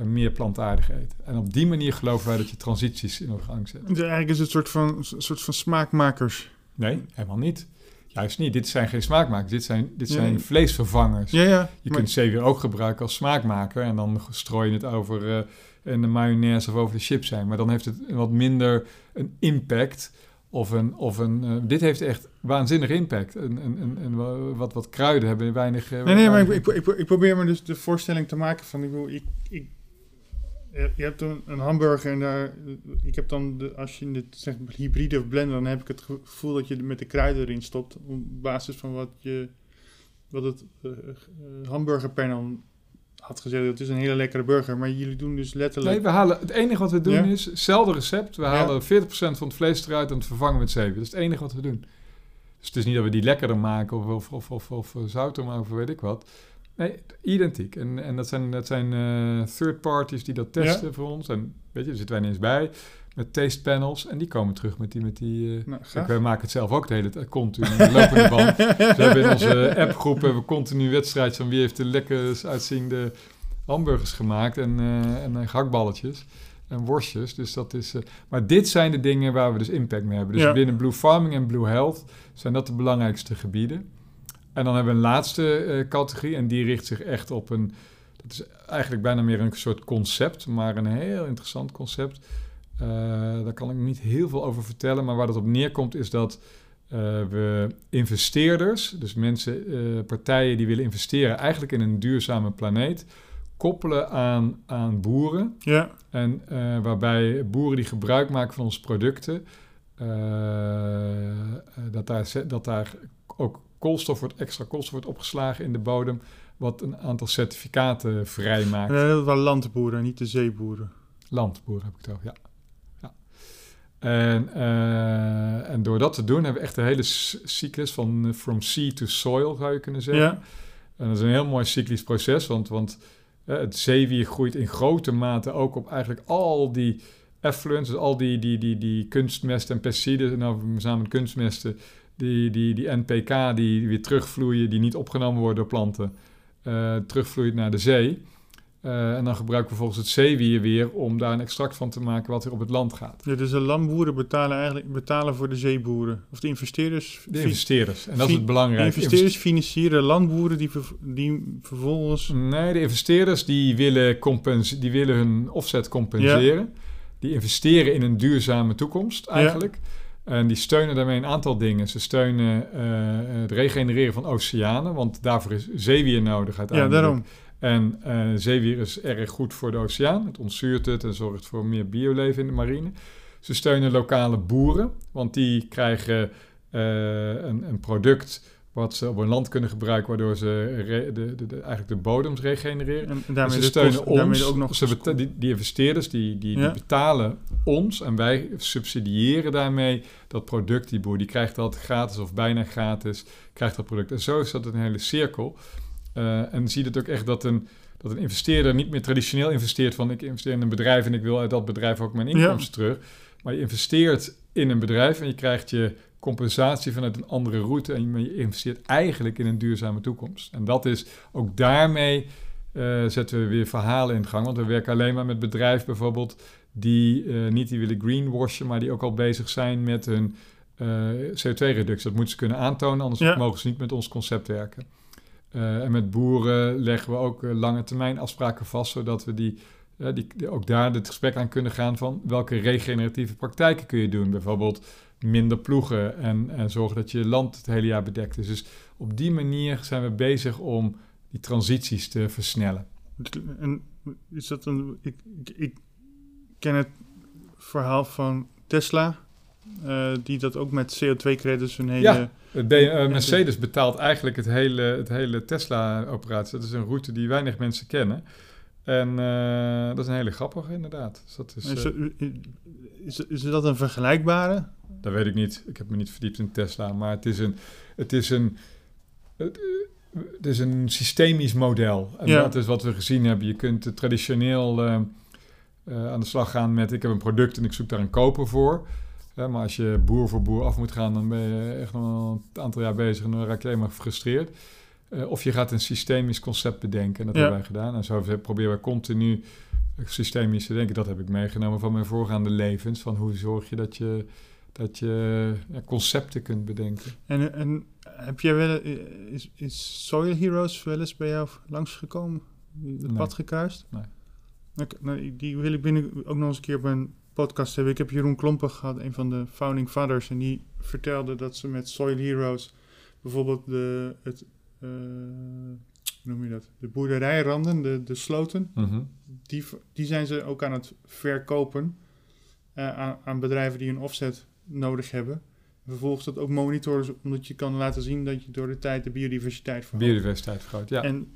uh, meer plantaardig eten. En op die manier geloven wij dat je transities in gang zet. Dus eigenlijk is het een soort van, soort van smaakmakers. Nee, helemaal niet. Juist niet. Dit zijn geen smaakmakers. Dit zijn, dit zijn vleesvervangers. Ja, ja, je kunt zeewier ook gebruiken als smaakmaker. En dan strooi je het over uh, de mayonaise of over de chips zijn. Maar dan heeft het wat minder een impact. Of een, of een, uh, dit heeft echt waanzinnig impact. En, en, en, wat, wat kruiden hebben weinig... Uh, nee, nee, maar ik, ik, ik, probeer me dus de voorstelling te maken van... Ik, ik, je hebt een, een, hamburger en daar, ik heb dan, de, als je het zegt hybride of blender, dan heb ik het gevoel dat je met de kruiden erin stopt op basis van wat je, wat het uh, hamburgerpanel had gezegd. Het is een hele lekkere burger, maar jullie doen dus letterlijk... Nee, we halen, het enige wat we doen is, hetzelfde recept, we halen 40% van het vlees eruit en het vervangen met zeven. Dat is het enige wat we doen. Dus het is niet dat we die lekkerder maken of, of, of, of, of zouter maken of weet ik wat. Nee, identiek. En, en dat zijn, dat zijn uh, third parties die dat testen voor ons. En weet je, daar zitten wij ineens bij met taste panels. En die komen terug met die... Met die uh, nou, wij maken het zelf ook de hele tijd continu. lopende band. we hebben in onze appgroep hebben we continu wedstrijdjes van wie heeft de lekker uitziende hamburgers gemaakt. En, uh, en gehaktballetjes en worstjes. Dus dat is, maar dit zijn de dingen waar we dus impact mee hebben. Dus binnen Blue Farming en Blue Health zijn dat de belangrijkste gebieden. En dan hebben we een laatste uh, categorie en die richt zich echt op een... Dat is eigenlijk bijna meer een soort concept, maar een heel interessant concept. Uh, daar kan ik niet heel veel over vertellen, maar waar dat op neerkomt is dat uh, we investeerders, dus mensen, partijen die willen investeren eigenlijk in een duurzame planeet, koppelen aan, aan boeren. Ja. En waarbij boeren die gebruik maken van onze producten, dat, daar, dat daar ook koolstof wordt, extra koolstof wordt opgeslagen in de bodem, wat een aantal certificaten vrijmaakt. En dat waren landboeren, niet de zeeboeren. Landboeren heb ik het over, ja. ja. En, eh, en door dat te doen hebben we echt de hele cyclus van eh, from sea to soil, zou je kunnen zeggen. Ja, En dat is een heel mooi cyclisch proces, want, want eh, het zeewier groeit in grote mate ook op eigenlijk al die effluents, dus al die, die, die, die kunstmesten en pesticiden, nou met name kunstmesten, die, die, die NPK die weer terugvloeien, die niet opgenomen worden door planten, eh, terugvloeit naar de zee. Eh, en dan gebruiken we volgens het zeewier weer om daar een extract van te maken wat weer op het land gaat. Ja, dus de landboeren betalen eigenlijk betalen voor de zeeboeren. Of de investeerders. De investeerders. En dat is het de belangrijke. investeerders financieren landboeren die, ver- die vervolgens. Nee, de investeerders die willen, die willen hun offset compenseren. Die investeren in een duurzame toekomst eigenlijk. En die steunen daarmee een aantal dingen. Ze steunen eh, het regenereren van oceanen, want daarvoor is zeewier nodig Ja, uiteindelijk. daarom. En eh, zeewier is erg goed voor de oceaan. Het ontzuurt het en zorgt voor meer bioleven in de marine. Ze steunen lokale boeren, want die krijgen eh, een, een product wat ze op hun land kunnen gebruiken, waardoor ze re- de, de, de- eigenlijk de bodems regenereren. En En daarmee, ze steunen kost- ons, daarmee ook nog. ze beta- die, die investeerders die, die, betalen ons en wij subsidiëren daarmee dat product. Die boer die krijgt dat gratis of bijna gratis, krijgt dat product. En zo is dat een hele cirkel. Eh, en zie je het ook echt dat een, dat een investeerder niet meer traditioneel investeert van ik investeer in een bedrijf en ik wil uit dat bedrijf ook mijn Ja. inkomsten terug. Maar je investeert in een bedrijf en je krijgt je compensatie vanuit een andere route en je investeert eigenlijk in een duurzame toekomst. En dat is ook daarmee eh, zetten we weer verhalen in gang. Want we werken alleen maar met bedrijven bijvoorbeeld die eh, niet die willen greenwashen, maar die ook al bezig zijn met hun eh, CO2-reductie. Dat moeten ze kunnen aantonen, anders Ja. mogen ze niet met ons concept werken. En met boeren leggen we ook lange termijn afspraken vast, zodat we die, die, die- ook daar het gesprek aan kunnen gaan van welke regeneratieve praktijken kun je doen. Bijvoorbeeld minder ploegen en, en zorgen dat je land het hele jaar bedekt is. Dus op die manier zijn we bezig om die transities te versnellen. En is dat een. Ik, ik, ik ken het verhaal van Tesla. eh, die dat ook met CO2-credits een hele. Ja. Eh, Mercedes betaalt eigenlijk het hele, het hele Tesla-operatie. Dat is een route die weinig mensen kennen. En eh, dat is een hele grappige inderdaad. Dus dat is, Is, is, is dat een vergelijkbare? Dat weet ik niet. Ik heb me niet verdiept in Tesla. Maar het is een, het is een, het, het is een systemisch model. En Ja. dat is wat we gezien hebben. Je kunt traditioneel eh, eh, aan de slag gaan met... ik heb een product en ik zoek daar een koper voor... Maar als je boer voor boer af moet gaan, dan ben je echt nog een aantal jaar bezig en dan raak je helemaal gefrustreerd. Eh, of je gaat een systemisch concept bedenken. En dat Ja. hebben wij gedaan. En zo proberen we continu systemisch te denken. Dat heb ik meegenomen van mijn voorgaande levens. Van hoe zorg je dat je, dat je ja, concepten kunt bedenken. En, en heb jij wel. Is, is Soil Heroes wel eens bij jou langsgekomen? Het Nee. pad gekruist? Nee. Nou, die wil ik binnen ook nog eens een keer op een podcast hebben. Ik heb Jeroen Klompen gehad, een van de founding fathers. En die vertelde dat ze met Soil Heroes bijvoorbeeld de, het, eh, hoe noem je dat? De boerderijranden, de, de sloten, Mhm. die, die zijn ze ook aan het verkopen eh, aan, aan bedrijven die een offset nodig hebben. Vervolgens dat ook monitoren, omdat je kan laten zien dat je door de tijd de biodiversiteit verhoogt. Biodiversiteit vergroot, ja. En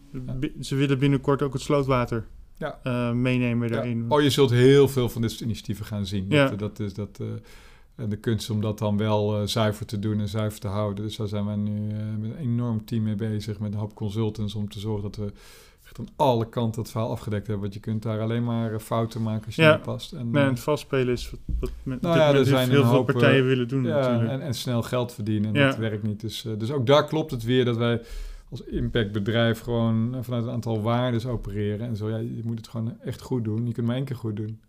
ze willen binnenkort ook het slootwater Ja. eh, meenemen Ja. daarin. Oh, je zult heel veel van dit soort initiatieven gaan zien. Ja. Dat, dat is dat, eh, en de kunst om dat dan wel eh, zuiver te doen en zuiver te houden. Dus daar zijn we nu eh, met een enorm team mee bezig, met een hoop consultants, om te zorgen dat we echt aan alle kanten het verhaal afgedekt hebben. Want je kunt daar alleen maar eh, fouten maken als je Ja. niet past. En, Nee, eh, het vastspelen is wat, wat met Nou ja, er zijn heel veel hoop, partijen eh, willen doen ja, natuurlijk. en, en snel geld verdienen. En dat werkt niet. Dus, eh, dus ook daar klopt het weer dat wij als impactbedrijf gewoon eh, vanuit een aantal waarden opereren. En zo, ja, je moet het gewoon echt goed doen. Je kunt maar één keer goed doen.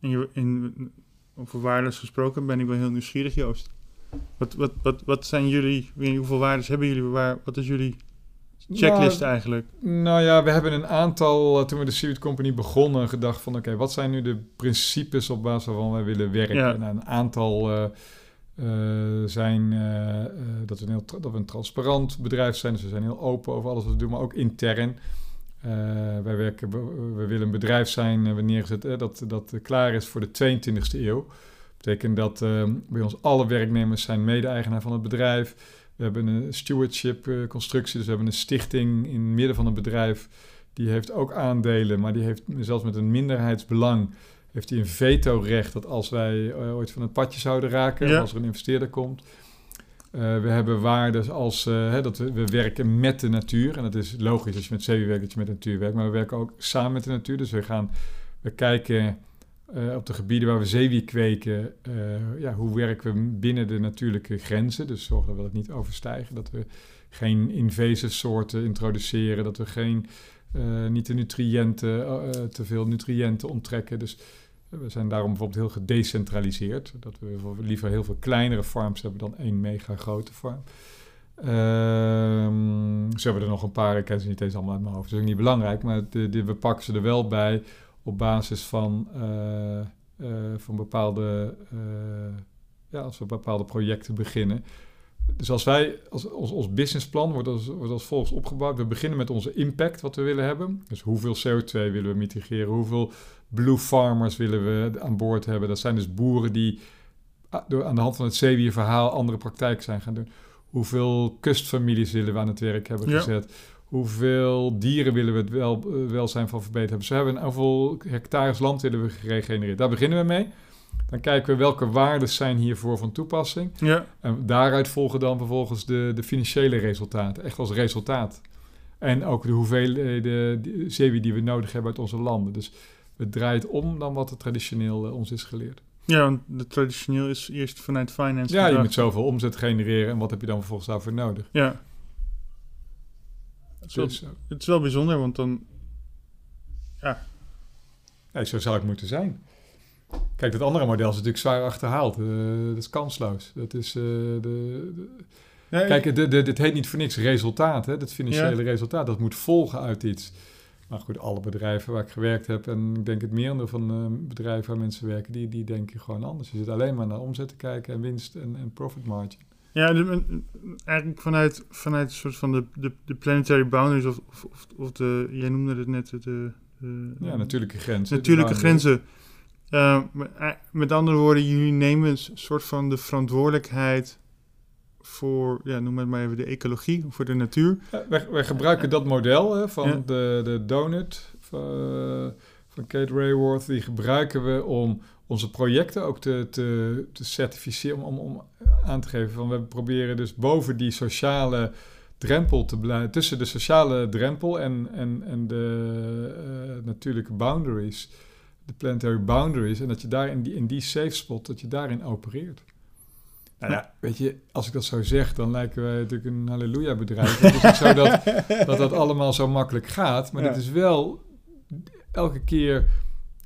En je, in, over waarden gesproken ben ik wel heel nieuwsgierig, Joost. Wat, wat, wat, wat zijn jullie, hoeveel waarden hebben jullie? Waar, wat is jullie checklist Nou, eigenlijk? Nou ja, we hebben een aantal, eh, toen we de Seaweed Company begonnen, gedacht van oké, wat zijn nu de principes op basis waarvan wij willen werken? Ja. En een aantal eh, eh, zijn dat, we een heel, dat we een transparant bedrijf zijn, dus we zijn heel open over alles wat we doen, maar ook intern. Wij werken, we, we willen een bedrijf zijn, eh, dat, dat klaar is voor de 22e eeuw. Dat betekent dat bij ons alle werknemers zijn mede-eigenaar van het bedrijf. We hebben een stewardship eh, constructie, dus we hebben een stichting in het midden van een bedrijf. Die heeft ook aandelen, maar die heeft zelfs met een minderheidsbelang heeft hij een veto-recht dat als wij eh, ooit van het padje zouden raken, Ja. als er een investeerder komt. Eh, we hebben waarden als hè, dat we, we werken met de natuur. En dat is logisch als je met zeewier werkt, dat je met de natuur werkt. Maar we werken ook samen met de natuur. Dus we gaan, we kijken eh, op de gebieden waar we zeewier kweken. eh, ja, hoe werken we binnen de natuurlijke grenzen? Dus zorgen dat we dat niet overstijgen. Dat we geen invasive soorten introduceren. Dat we geen, eh, niet de nutriënten, te veel nutriënten onttrekken. Dus we zijn daarom bijvoorbeeld heel gedecentraliseerd. Dat we liever heel veel kleinere farms hebben dan één mega grote farm. Ehm zo hebben er nog een paar, ik ken ze niet eens allemaal uit mijn hoofd. Dat is ook niet belangrijk, maar we pakken ze er wel bij op basis van, eh, eh, van bepaalde, eh, ja, als we bepaalde projecten beginnen. Dus als wij, als, ons, ons businessplan wordt als, wordt als volgt opgebouwd. We beginnen met onze impact, wat we willen hebben. Dus hoeveel CO2 willen we mitigeren, hoeveel blue farmers willen we aan boord hebben. Dat zijn dus boeren die ah, door, aan de hand van het zeewierverhaal andere praktijken zijn gaan doen. Hoeveel kustfamilies willen we aan het werk hebben Ja. Hoeveel dieren willen we het wel, eh, welzijn van verbeterd hebben. Zo hebben we hoeveel hectares land willen we geregenereerd. Daar beginnen we mee. Dan kijken we welke waarden zijn hiervoor van toepassing. Ja, En daaruit volgen dan vervolgens de, de financiële resultaten, echt als resultaat. En ook de hoeveelheden zeewier die we nodig hebben uit onze landen. Dus het draait om dan wat er traditioneel eh, ons is geleerd. ja want de traditioneel is eerst vanuit finance Ja, je moet zoveel omzet genereren en wat heb je dan vervolgens daarvoor nodig? Ja. Het is, wel, Dus, eh, het is wel bijzonder, want dan... nee, zo zou het moeten zijn. Kijk, dat andere model is natuurlijk zwaar achterhaald. Eh, dat is kansloos. Dat is, eh, de, de- Nee, Kijk, dit, heet niet voor niks resultaat. Hè? Dat financiële Ja. resultaat, dat moet volgen uit iets. Maar goed, alle bedrijven waar ik gewerkt heb... en ik denk het merendeel van bedrijven waar mensen werken... Die, die denken gewoon anders. Je zit alleen maar naar omzet te kijken en winst en, en profit margin. Ja, de- eigenlijk vanuit, vanuit een soort van de, de, de planetary boundaries of, of, de, jij noemde het net, de, de, Ja, natuurlijke grenzen. natuurlijke grenzen. Uh, met- eh, met andere woorden, jullie nemen een soort van de verantwoordelijkheid voor, ja, noem het maar even de ecologie, voor de natuur. Ja, wij, wij gebruiken dat model hè, van Ja. de, de donut van, eh, van Kate Rayworth. Die gebruiken we om onze projecten ook te, te, te certificeren. Om, om aan te geven van we proberen dus boven die sociale drempel te blijven. Tussen de sociale drempel en, en, en de eh, natuurlijke boundaries. De planetary boundaries. En dat je daar in die, in die safe spot, dat je daarin opereert. Nou ja, weet je, als ik dat zo zeg, dan lijken wij natuurlijk een halleluja bedrijf. Het is niet zo dat, dat dat allemaal zo makkelijk gaat. Maar Ja. het is wel, elke keer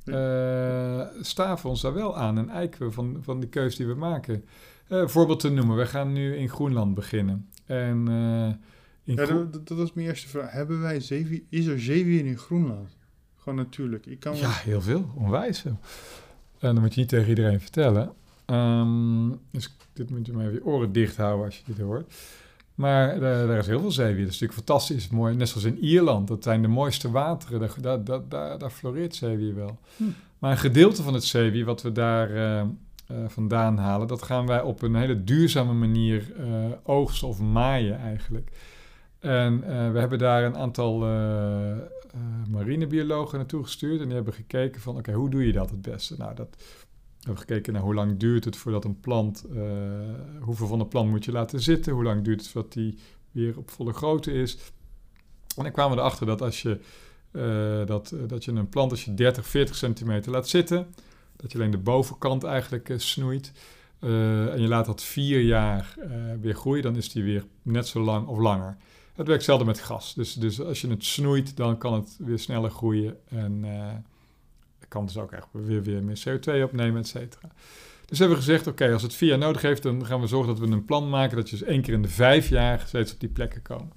eh staven we ons daar wel aan en eiken we van, van de keus die we maken. Eh, voorbeeld te noemen, we gaan nu in Groenland beginnen. En eh, in Ja, dat was mijn eerste vraag. Hebben wij zeewier, is er zeewier in Groenland? Gewoon natuurlijk. Ik kan Ja, heel veel. Onwijs veel. En dat moet je niet tegen iedereen vertellen. Ehm, dus dit moet je maar even je oren dicht houden als je dit hoort. Maar daar, daar is heel veel zeewier. Dat is natuurlijk fantastisch. Mooi. Net zoals in Ierland. Dat zijn de mooiste wateren. Daar, daar, daar, daar, floreert zeewier wel. Hm. Maar een gedeelte van het zeewier wat we daar eh, eh, vandaan halen... dat gaan wij op een hele duurzame manier eh, oogsten of maaien eigenlijk. En eh, we hebben daar een aantal eh, eh, marinebiologen naartoe gestuurd. En die hebben gekeken van, oké, hoe doe je dat het beste? Nou, dat we hebben gekeken naar hoe lang duurt het voordat een plant... eh, hoeveel van de plant moet je laten zitten? Hoe lang duurt het voordat die weer op volle grootte is? En dan kwamen we erachter dat als je, eh, dat, eh, dat je een plant als je 30, 40 centimeter laat zitten... dat je alleen de bovenkant eigenlijk snoeit... en je laat dat vier jaar weer groeien... dan is die weer net zo lang of langer. Het werkt zelden met gas. Dus, dus als je het snoeit, dan kan het weer sneller groeien. En kan dus ook echt weer, weer meer CO2 opnemen, et cetera. Dus hebben we gezegd, oké, als het vier jaar nodig heeft... dan gaan we zorgen dat we een plan maken... dat je dus één keer in de vijf jaar steeds op die plekken komen.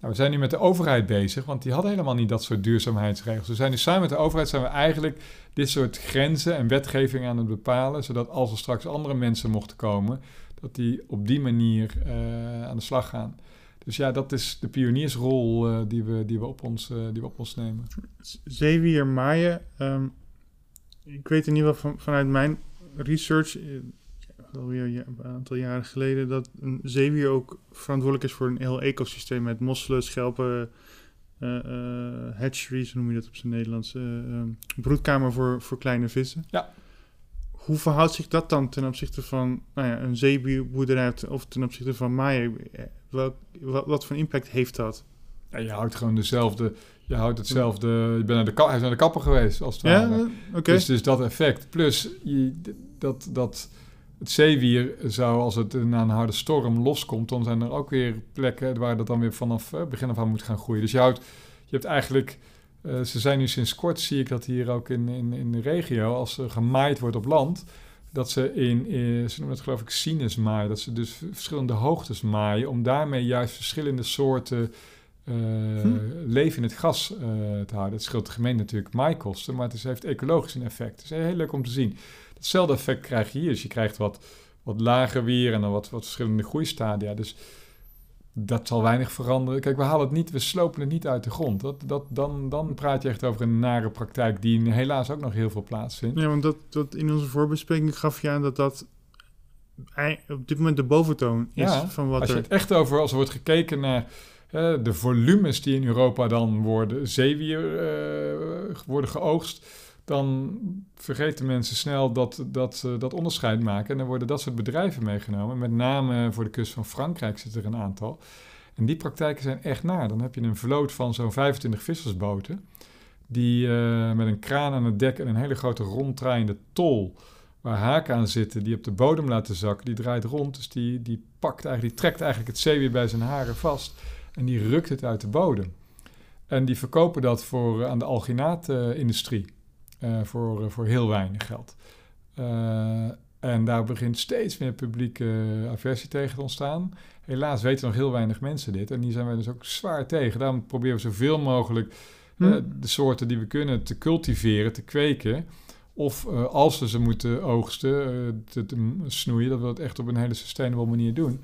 Nou, we zijn nu met de overheid bezig... want die hadden helemaal niet dat soort duurzaamheidsregels. We zijn nu samen met de overheid... zijn we eigenlijk dit soort grenzen en wetgeving aan het bepalen... zodat als er straks andere mensen mochten komen... dat die op die manier eh, aan de slag gaan... Dus ja, dat is de pioniersrol eh, die, we, die, we op ons, eh, die we op ons nemen. zeewier maaien. ehm, ik weet in ieder geval van, vanuit mijn research. eh, alweer een aantal jaren geleden, dat een zeewier ook verantwoordelijk is voor een heel ecosysteem met mosselen, schelpen, eh eh, hatcheries, hoe noem je dat op zijn Nederlands? Eh, eh, broedkamer voor, voor kleine vissen. Ja. Hoe verhoudt zich dat dan ten opzichte van nou ja, een zeewierboerderij of ten opzichte van maaien? Wat, wat voor impact heeft dat? Ja, je houdt gewoon dezelfde, je houdt hetzelfde, je bent naar de, hij is naar de kapper geweest, als het Ja, ware. eh, oké. Dus, dus dat effect. Plus je, dat, dat het zeewier zou, als het na een harde storm loskomt, dan zijn er ook weer plekken waar dat dan weer vanaf eh, begin af aan moet gaan groeien. Dus je houdt, je hebt eigenlijk, eh, ze zijn nu sinds kort, zie ik dat hier ook in, in, in de regio, als er gemaaid wordt op land, dat ze in, ze noemen het geloof ik sinusmaaien, dat ze dus verschillende hoogtes maaien, om daarmee juist verschillende soorten eh, Hm. leven in het gas eh, te houden. Het scheelt de gemeente natuurlijk maaikosten, maar het is, heeft ecologisch een effect. Het is heel leuk om te zien. Hetzelfde effect krijg je hier. Dus je krijgt wat, wat lager weer en dan wat, wat verschillende groeistadia. Dus dat zal weinig veranderen. Kijk, we halen het niet, we slopen het niet uit de grond. Dat, dat, dan, dan praat je echt over een nare praktijk die helaas ook nog heel veel plaatsvindt. Ja, want dat, dat in onze voorbespreking gaf je aan dat dat op dit moment de boventoon is Ja, van wat Als je er... het echt over, als er wordt gekeken naar de volumes die in Europa dan worden, zeewier eh, worden geoogst, dan vergeten mensen snel dat, dat dat onderscheid maken. En dan worden dat soort bedrijven meegenomen. Met name voor de kust van Frankrijk zit er een aantal. En die praktijken zijn echt naar. Dan heb je een vloot van zo'n 25 vissersboten. Die eh, met een kraan aan het dek en een hele grote ronddraaiende tol waar haken aan zitten, die op de bodem laten zakken, die draait rond. Dus die, die pakt eigenlijk, die trekt eigenlijk het zeewier bij zijn haren vast en die rukt het uit de bodem. En die verkopen dat voor, eh, aan de alginaatindustrie eh voor, eh, voor heel weinig geld. En daar begint steeds meer publieke aversie tegen te ontstaan. Helaas weten nog heel weinig mensen dit. En die zijn wij dus ook zwaar tegen. Daarom proberen we zoveel mogelijk Hm. de soorten die we kunnen te cultiveren, te kweken. Of als we ze moeten oogsten, te, te snoeien, dat we dat echt op een hele sustainable manier doen.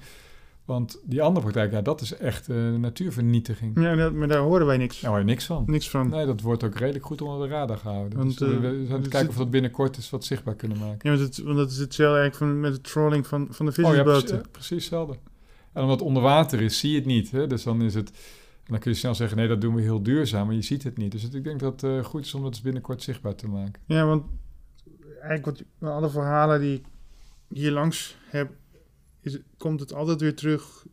Want die andere praktijk, ja, dat is echt eh, natuurvernietiging. Ja, dat- maar daar horen wij niks, Daar hoor je niks van. niks van. Nee, dat wordt ook redelijk goed onder de radar gehouden. Want, dus we, eh, we zijn aan het het kijken zit- of we dat binnenkort eens wat zichtbaar kunnen maken. Ja, want, het, want dat is hetzelfde eigenlijk van, met de trolling van, van de Oh ja, vissersboten. precies, ja, precies hetzelfde. En omdat het onder water is, zie je het niet. Hè? Dus dan is het... en Dan kun je snel zeggen, nee, dat doen we heel duurzaam, maar je ziet het niet. Dus het- ik denk dat het eh, goed is om dat eens binnenkort zichtbaar te maken. Ja, want eigenlijk wat, alle verhalen die ik hier langs heb, is, komt het altijd weer terug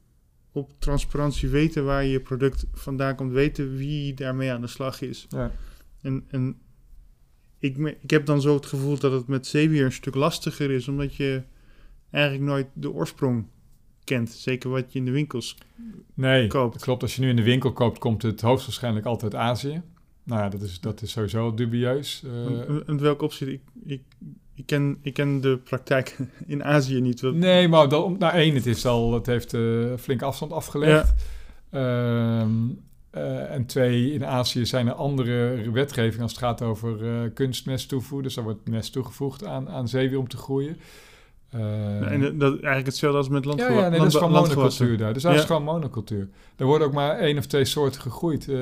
op transparantie. Weten waar je product vandaan komt. Weten wie daarmee aan de slag is. Ja. En, en ik, me- ik heb dan zo het gevoel dat het met zeewier een stuk lastiger is. Omdat je eigenlijk nooit de oorsprong kent. Zeker wat je in de winkels Nee, koopt. klopt. Als je nu in de winkel koopt, komt het hoogstwaarschijnlijk altijd Azië. Nou ja, dat is, dat is sowieso dubieus. Eh, En- en welk opzicht? Ik, ik, ik, ken, ik ken de praktijk in Azië niet. Nee, maar nou één, het, is al, het heeft eh flink afstand afgelegd. Ehm, eh, en twee, in Azië zijn er andere wetgevingen als het gaat over eh, kunstmest toevoegen. Dus daar wordt mest toegevoegd aan, aan zeewier om te groeien. Eh, En dat, dat eigenlijk hetzelfde als met ja, landgewa- ja, nee, dat is gewoon landgewassen. monocultuur daar. Dus daar is Ja. gewoon monocultuur. Er worden ook maar één of twee soorten gegroeid. eh,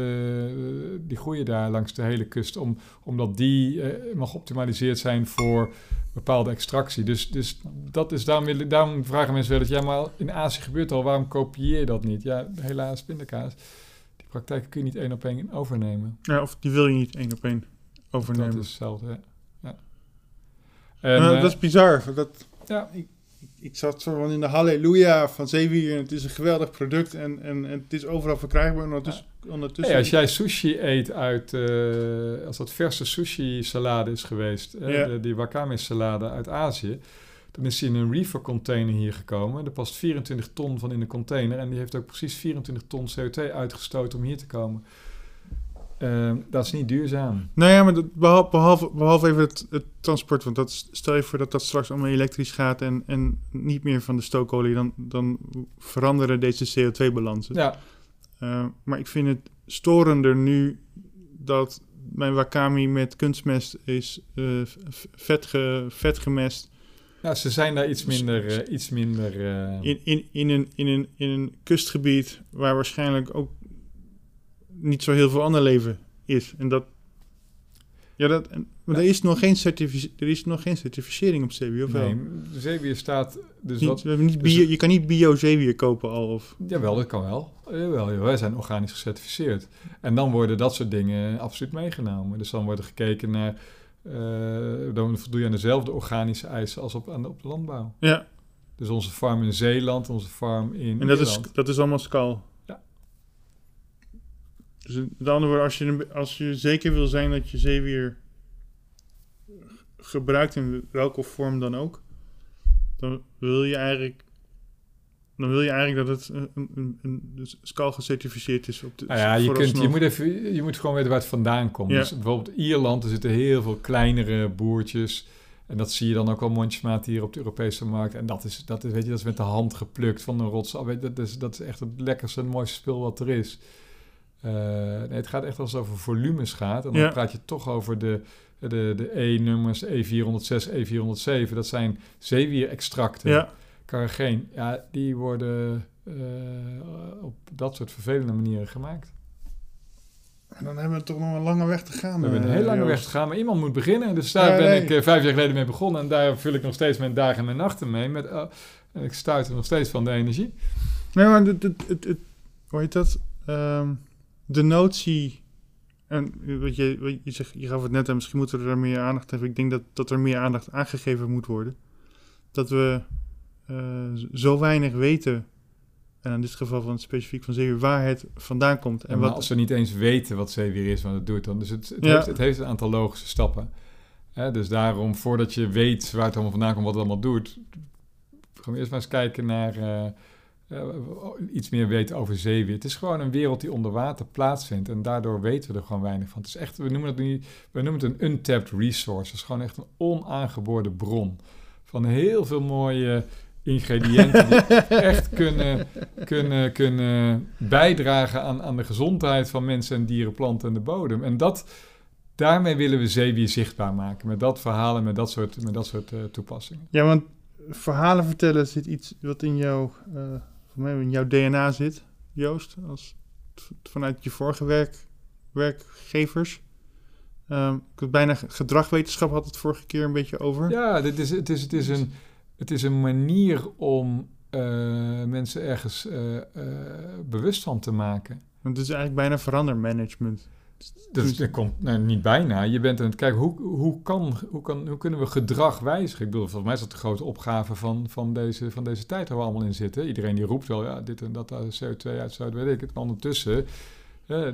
die groeien daar langs de hele kust. Om, omdat die eh, mag geoptimaliseerd zijn voor bepaalde extractie. Dus, dus dat is, daarom, willen, daarom vragen mensen wel eens... Ja, maar in Azië gebeurt het al, waarom kopieer je dat niet? Ja, helaas, pindakaas. Die praktijken kun je niet één op één overnemen. Ja, of die wil je niet één op één overnemen. Dat is hetzelfde, ja. ja. En, Nou, dat is bizar. Dat, ja. ik, ik, ik zat zo van in de halleluja van zeewier. Het is een geweldig product. En, en, en het is overal verkrijgbaar. En ondertussen, ondertussen Hey, als jij sushi eet uit, eh, als dat verse sushi salade is geweest, eh, Ja. de- die wakame salade uit Azië, dan is die in een reefer container hier gekomen. Er past 24 ton van in de container en die heeft ook precies 24 ton CO2 uitgestoten om hier te komen. Eh, dat is niet duurzaam. Nou ja, maar behalve, behalve, behalve even het, het transport. Want dat, stel je voor dat dat straks allemaal elektrisch gaat. En, en niet meer van de stookolie. Dan, dan veranderen deze CO2-balansen. Ja, Eh, maar ik vind het storender nu dat mijn wakami met kunstmest is eh, v- vet, ge, vet gemest. ja ze zijn daar iets minder... eh, iets minder eh, In, in, in, een, in, een, in een kustgebied waar waarschijnlijk ook niet zo heel veel ander leven is. En dat. Ja, dat. En, Maar er, is nog geen er is nog geen certificering op zeewier, of wel? Nee, zeewier staat... Dus Niet- wat, we hebben niet dus- bio, je kan niet bio-zeewier kopen al. Of, Jawel, dat kan wel. Jawel, wij zijn organisch gecertificeerd. En dan worden dat soort dingen absoluut meegenomen. Dus dan wordt er gekeken naar... eh, dan voldoe je aan dezelfde organische eisen als op, aan de, op de landbouw. ja, Dus onze farm in Zeeland, onze farm in en dat is, dat is allemaal skal. Dus met andere woorden, als je, als je zeker wil zijn dat je zeewier gebruikt in welke vorm dan ook, dan wil je eigenlijk, dan wil je eigenlijk dat het een, een, een, een skal gecertificeerd is. Op de, Nou ja, je, kunt, je, moet even, je moet gewoon weten waar het vandaan komt. Ja. Dus bijvoorbeeld Ierland, er zitten heel veel kleinere boertjes. En dat zie je dan ook wel mondjesmaat hier op de Europese markt. En dat is, dat is, weet je, dat is met de hand geplukt van een rots. Je, Dat is, dat is echt het lekkerste en mooiste spul wat er is. Eh, nee, het gaat echt als het over volumes gaat. En dan Ja. praat je toch over de, de, de E-nummers E406, E407. Dat zijn zeewierextracten. Ja, Carrageen, ja, die worden eh, op dat soort vervelende manieren gemaakt. en dan hebben we toch nog een lange weg te gaan. We hebben een eh, hele lange weg te gaan, maar iemand moet beginnen. Dus daar Ja, ben nee. ik vijf jaar geleden mee begonnen. En daar vul ik nog steeds mijn dagen en mijn nachten mee. Met, en ik stuit er nog steeds van de energie. Nee, maar het, het, het, het- hoe heet dat? Ehm, de notie. En wat je, wat je, zegt, je gaf het net aan, misschien moeten we er meer aandacht hebben. Ik denk dat, dat er meer aandacht aangegeven moet worden. Dat we eh, zo weinig weten, en in dit geval van specifiek van zeewier, waar het vandaan komt. En wat, als we niet eens weten wat zeewier is, wat het doet, dan dus het, het, Ja. heeft, het heeft een aantal logische stappen. Hè, dus daarom, voordat je weet waar het allemaal vandaan komt, wat het allemaal doet, gaan we eerst maar eens kijken naar eh, eh, iets meer weten over zeewier. Het is gewoon een wereld die onder water plaatsvindt en daardoor weten we er gewoon weinig van. Het is echt, we noemen het nu, we noemen het een untapped resource. Het is gewoon echt een onaangeboorde bron van heel veel mooie ingrediënten die echt kunnen, kunnen, kunnen bijdragen aan, aan de gezondheid van mensen en dieren, planten en de bodem. En dat, daarmee willen we zeewier zichtbaar maken. Met dat verhaal en met dat soort, met dat soort eh, toepassingen. ja, want verhalen vertellen zit iets wat in jouw, eh, voor mij in jouw DNA zit, Joost. Als, vanuit je vorige werk, werkgevers. Ehm, ik had bijna gedragwetenschap had het vorige keer een beetje over. Ja, dit is, het, is, het, is een, het is een manier om eh, mensen ergens eh, bewust van te maken. Want het is eigenlijk bijna verandermanagement. Dat, Dus- dat komt nou, niet bijna. Je bent aan het kijken, hoe, hoe, kan, hoe, kan, hoe kunnen we gedrag wijzigen? Ik bedoel, volgens mij is dat de grote opgave van, van, deze, van deze tijd waar we allemaal in zitten. Iedereen die roept wel, ja, dit en dat, daar CO2-uitstoot, weet ik het. Maar ondertussen eh,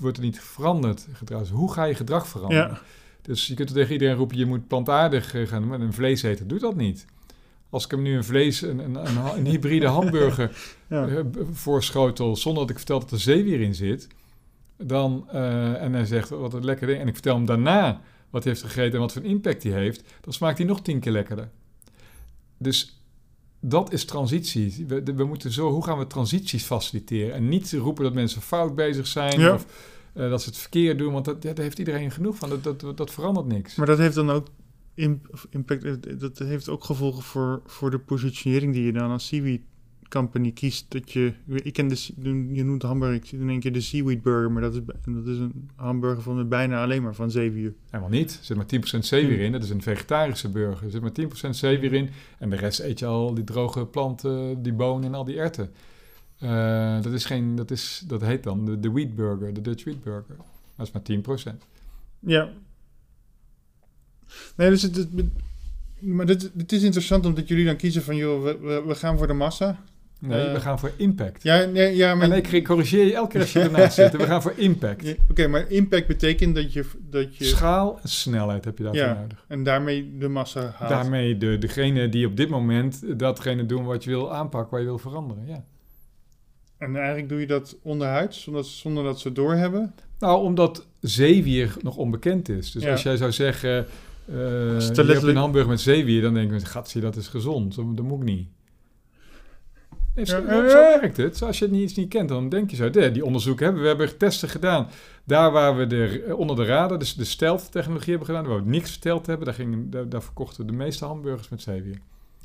wordt er niet veranderd gedrag. Hoe ga je gedrag veranderen? Ja. Dus je kunt tegen iedereen roepen, je moet plantaardig eh, gaan doen, maar een vleeseter doet dat niet. Als ik hem nu een vlees, een, een, een, een hybride hamburger Ja. eh, voorschotel zonder dat ik vertel dat er zeewier in zit, dan, eh, en hij zegt wat een lekker ding, en ik vertel hem daarna wat hij heeft gegeten en wat voor impact hij heeft, dan smaakt hij nog tien keer lekkerder. Dus dat is transitie. We, we moeten zo, hoe gaan we transities faciliteren? En niet roepen dat mensen fout bezig zijn Ja. of eh, dat ze het verkeerd doen, want dat, ja, daar heeft iedereen genoeg van. Dat, dat, dat verandert niks. Maar dat heeft dan ook impact. Dat heeft ook gevolgen voor, voor de positionering die je dan als seaweed company kiest. Dat je, ik ken de, je noemt de hamburger, ik zie in één keer de seaweed burger, maar dat is, dat is een hamburger van met bijna alleen maar van zeewier. Helemaal niet. Er zit maar 10% zeewier in. Dat is een vegetarische burger. Er zit maar 10% zeewier in. En de rest eet je al die droge planten, die bonen en al die erwten. Eh, dat, is geen, dat, is, dat heet dan de, de wheat burger, de Dutch wheat burger. Dat is maar 10%. Ja. Nee, dus het, het- maar dit, is interessant omdat jullie dan kiezen van, joh, we, we gaan voor de massa. Nee, Eh, we gaan voor impact. Ja, nee, ja maar... En ik corrigeer je elke keer als je ernaast zit. We gaan voor impact. Ja, Oké, maar impact betekent dat je... Dat je Schaal en snelheid heb je daarvoor Ja. nodig. en daarmee de massa haalt. Daarmee de, degene die op dit moment datgene doen wat je wil aanpakken, wat je wil veranderen. Ja. En eigenlijk doe je dat onderhuids, zonder, zonder dat ze doorhebben. Nou, omdat zeewier nog onbekend is. Dus Ja. als jij zou zeggen, eh het je hebt een hamburger met zeewier, dan denken mensen, gatsie, dat is gezond. Zo- Dat moet ik niet. Nee, zo, Ja, zo eh. werkt het. Zo, Als je het niet, iets niet kent, dan denk je zo. Die onderzoeken hebben we. Hebben testen gedaan. Daar waar we de, eh, onder de radar, dus de stealth-technologie hebben gedaan, waar we niks verteld hebben, daar, gingen, daar, daar verkochten de meeste hamburgers met zeewier.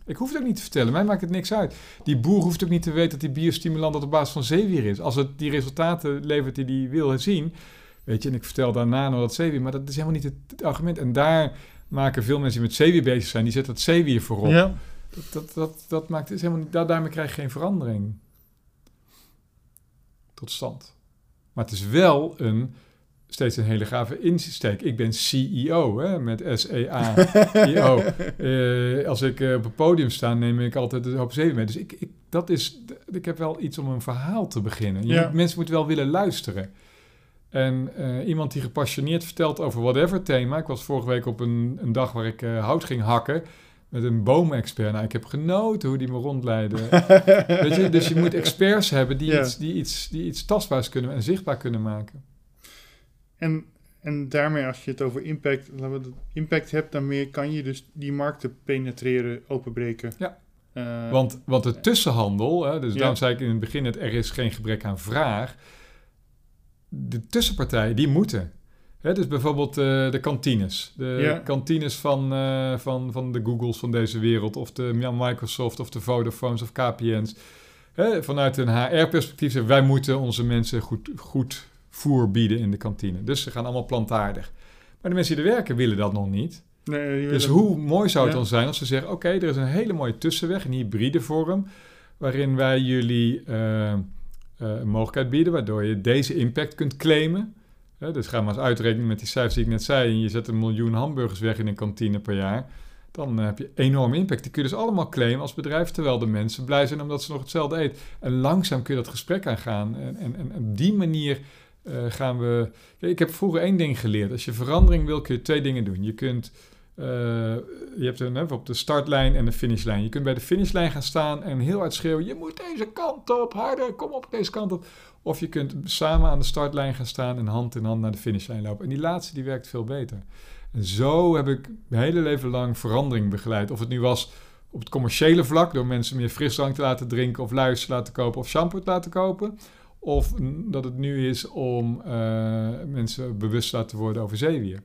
Ik hoef het ook niet te vertellen. Mij maakt het niks uit. Die boer hoeft ook niet te weten dat die biostimulant op basis van zeewier is. Als het die resultaten levert die hij wil zien, Weet je, en ik vertel daarna nog dat zeewier, maar dat is helemaal niet het, het argument. En daar maken veel mensen die met zeewier bezig zijn, die zetten dat zeewier voorop. Ja. Dat, dat, dat, dat maakt is helemaal niet, daar, daarmee krijg je geen verandering tot stand. Maar het is wel een, steeds een hele gave insteek. Ik ben CEO, hè, met S-E-A-I-O. Eh, als ik eh, op het podium sta, neem ik altijd een hoop zeven mee. Dus ik, ik, dat is, ik heb wel iets om een verhaal te beginnen. Je Ja. moet- mensen moeten wel willen luisteren. En eh, iemand die gepassioneerd vertelt over whatever thema. Ik was vorige week op een, een dag waar ik hout ging hakken met een boomexpert. Nou, ik heb genoten hoe die me rondleidde. Weet je, dus je moet experts hebben die, Ja. iets, die, iets, die iets tastbaars kunnen en zichtbaar kunnen maken. En, en daarmee, als je het over impact, impact hebt, dan meer kan je dus die markten penetreren, openbreken. Ja. Eh, Want, want de tussenhandel, hè, dus Ja. daarom zei ik in het begin het er is geen gebrek aan vraag. De tussenpartijen, die moeten. Hè, dus bijvoorbeeld eh, de kantines. De Ja. kantines van, eh, van, van de Googles van deze wereld, of de Microsoft, of de Vodafones, of KPN's. Hè, vanuit een HR-perspectief zeggen wij moeten onze mensen goed, goed voer bieden in de kantine. Dus ze gaan allemaal plantaardig. Maar de mensen die er werken willen dat nog niet. nee, Dus hoe mooi zou het Ja. dan zijn als ze zeggen: Oké, er is een hele mooie tussenweg, een hybride vorm, waarin wij jullie eh, een mogelijkheid bieden waardoor je deze impact kunt claimen. Dus ga maar eens uitrekenen met die cijfers die ik net zei. En je zet een miljoen hamburgers weg in een kantine per jaar. Dan eh, heb je enorme impact. Die kun je dus allemaal claimen als bedrijf, terwijl de mensen blij zijn omdat ze nog hetzelfde eten. En langzaam kun je dat gesprek aangaan. En, en, en op die manier eh, gaan we. Ik heb vroeger één ding geleerd. Als je verandering wil, kun je twee dingen doen. Je kunt. eh, je hebt een, op de startlijn en de finishlijn. Je kunt bij de finishlijn gaan staan en heel hard schreeuwen: Je moet deze kant op, harder, kom op deze kant op. Of je kunt samen aan de startlijn gaan staan en hand in hand naar de finishlijn lopen. En die laatste die werkt veel beter. En zo heb ik mijn hele leven lang verandering begeleid. Of het nu was op het commerciële vlak, door mensen meer frisdrank te laten drinken, of luiers te laten kopen, of shampoo te laten kopen. Of dat het nu is om eh, mensen bewust te laten worden over zeewier.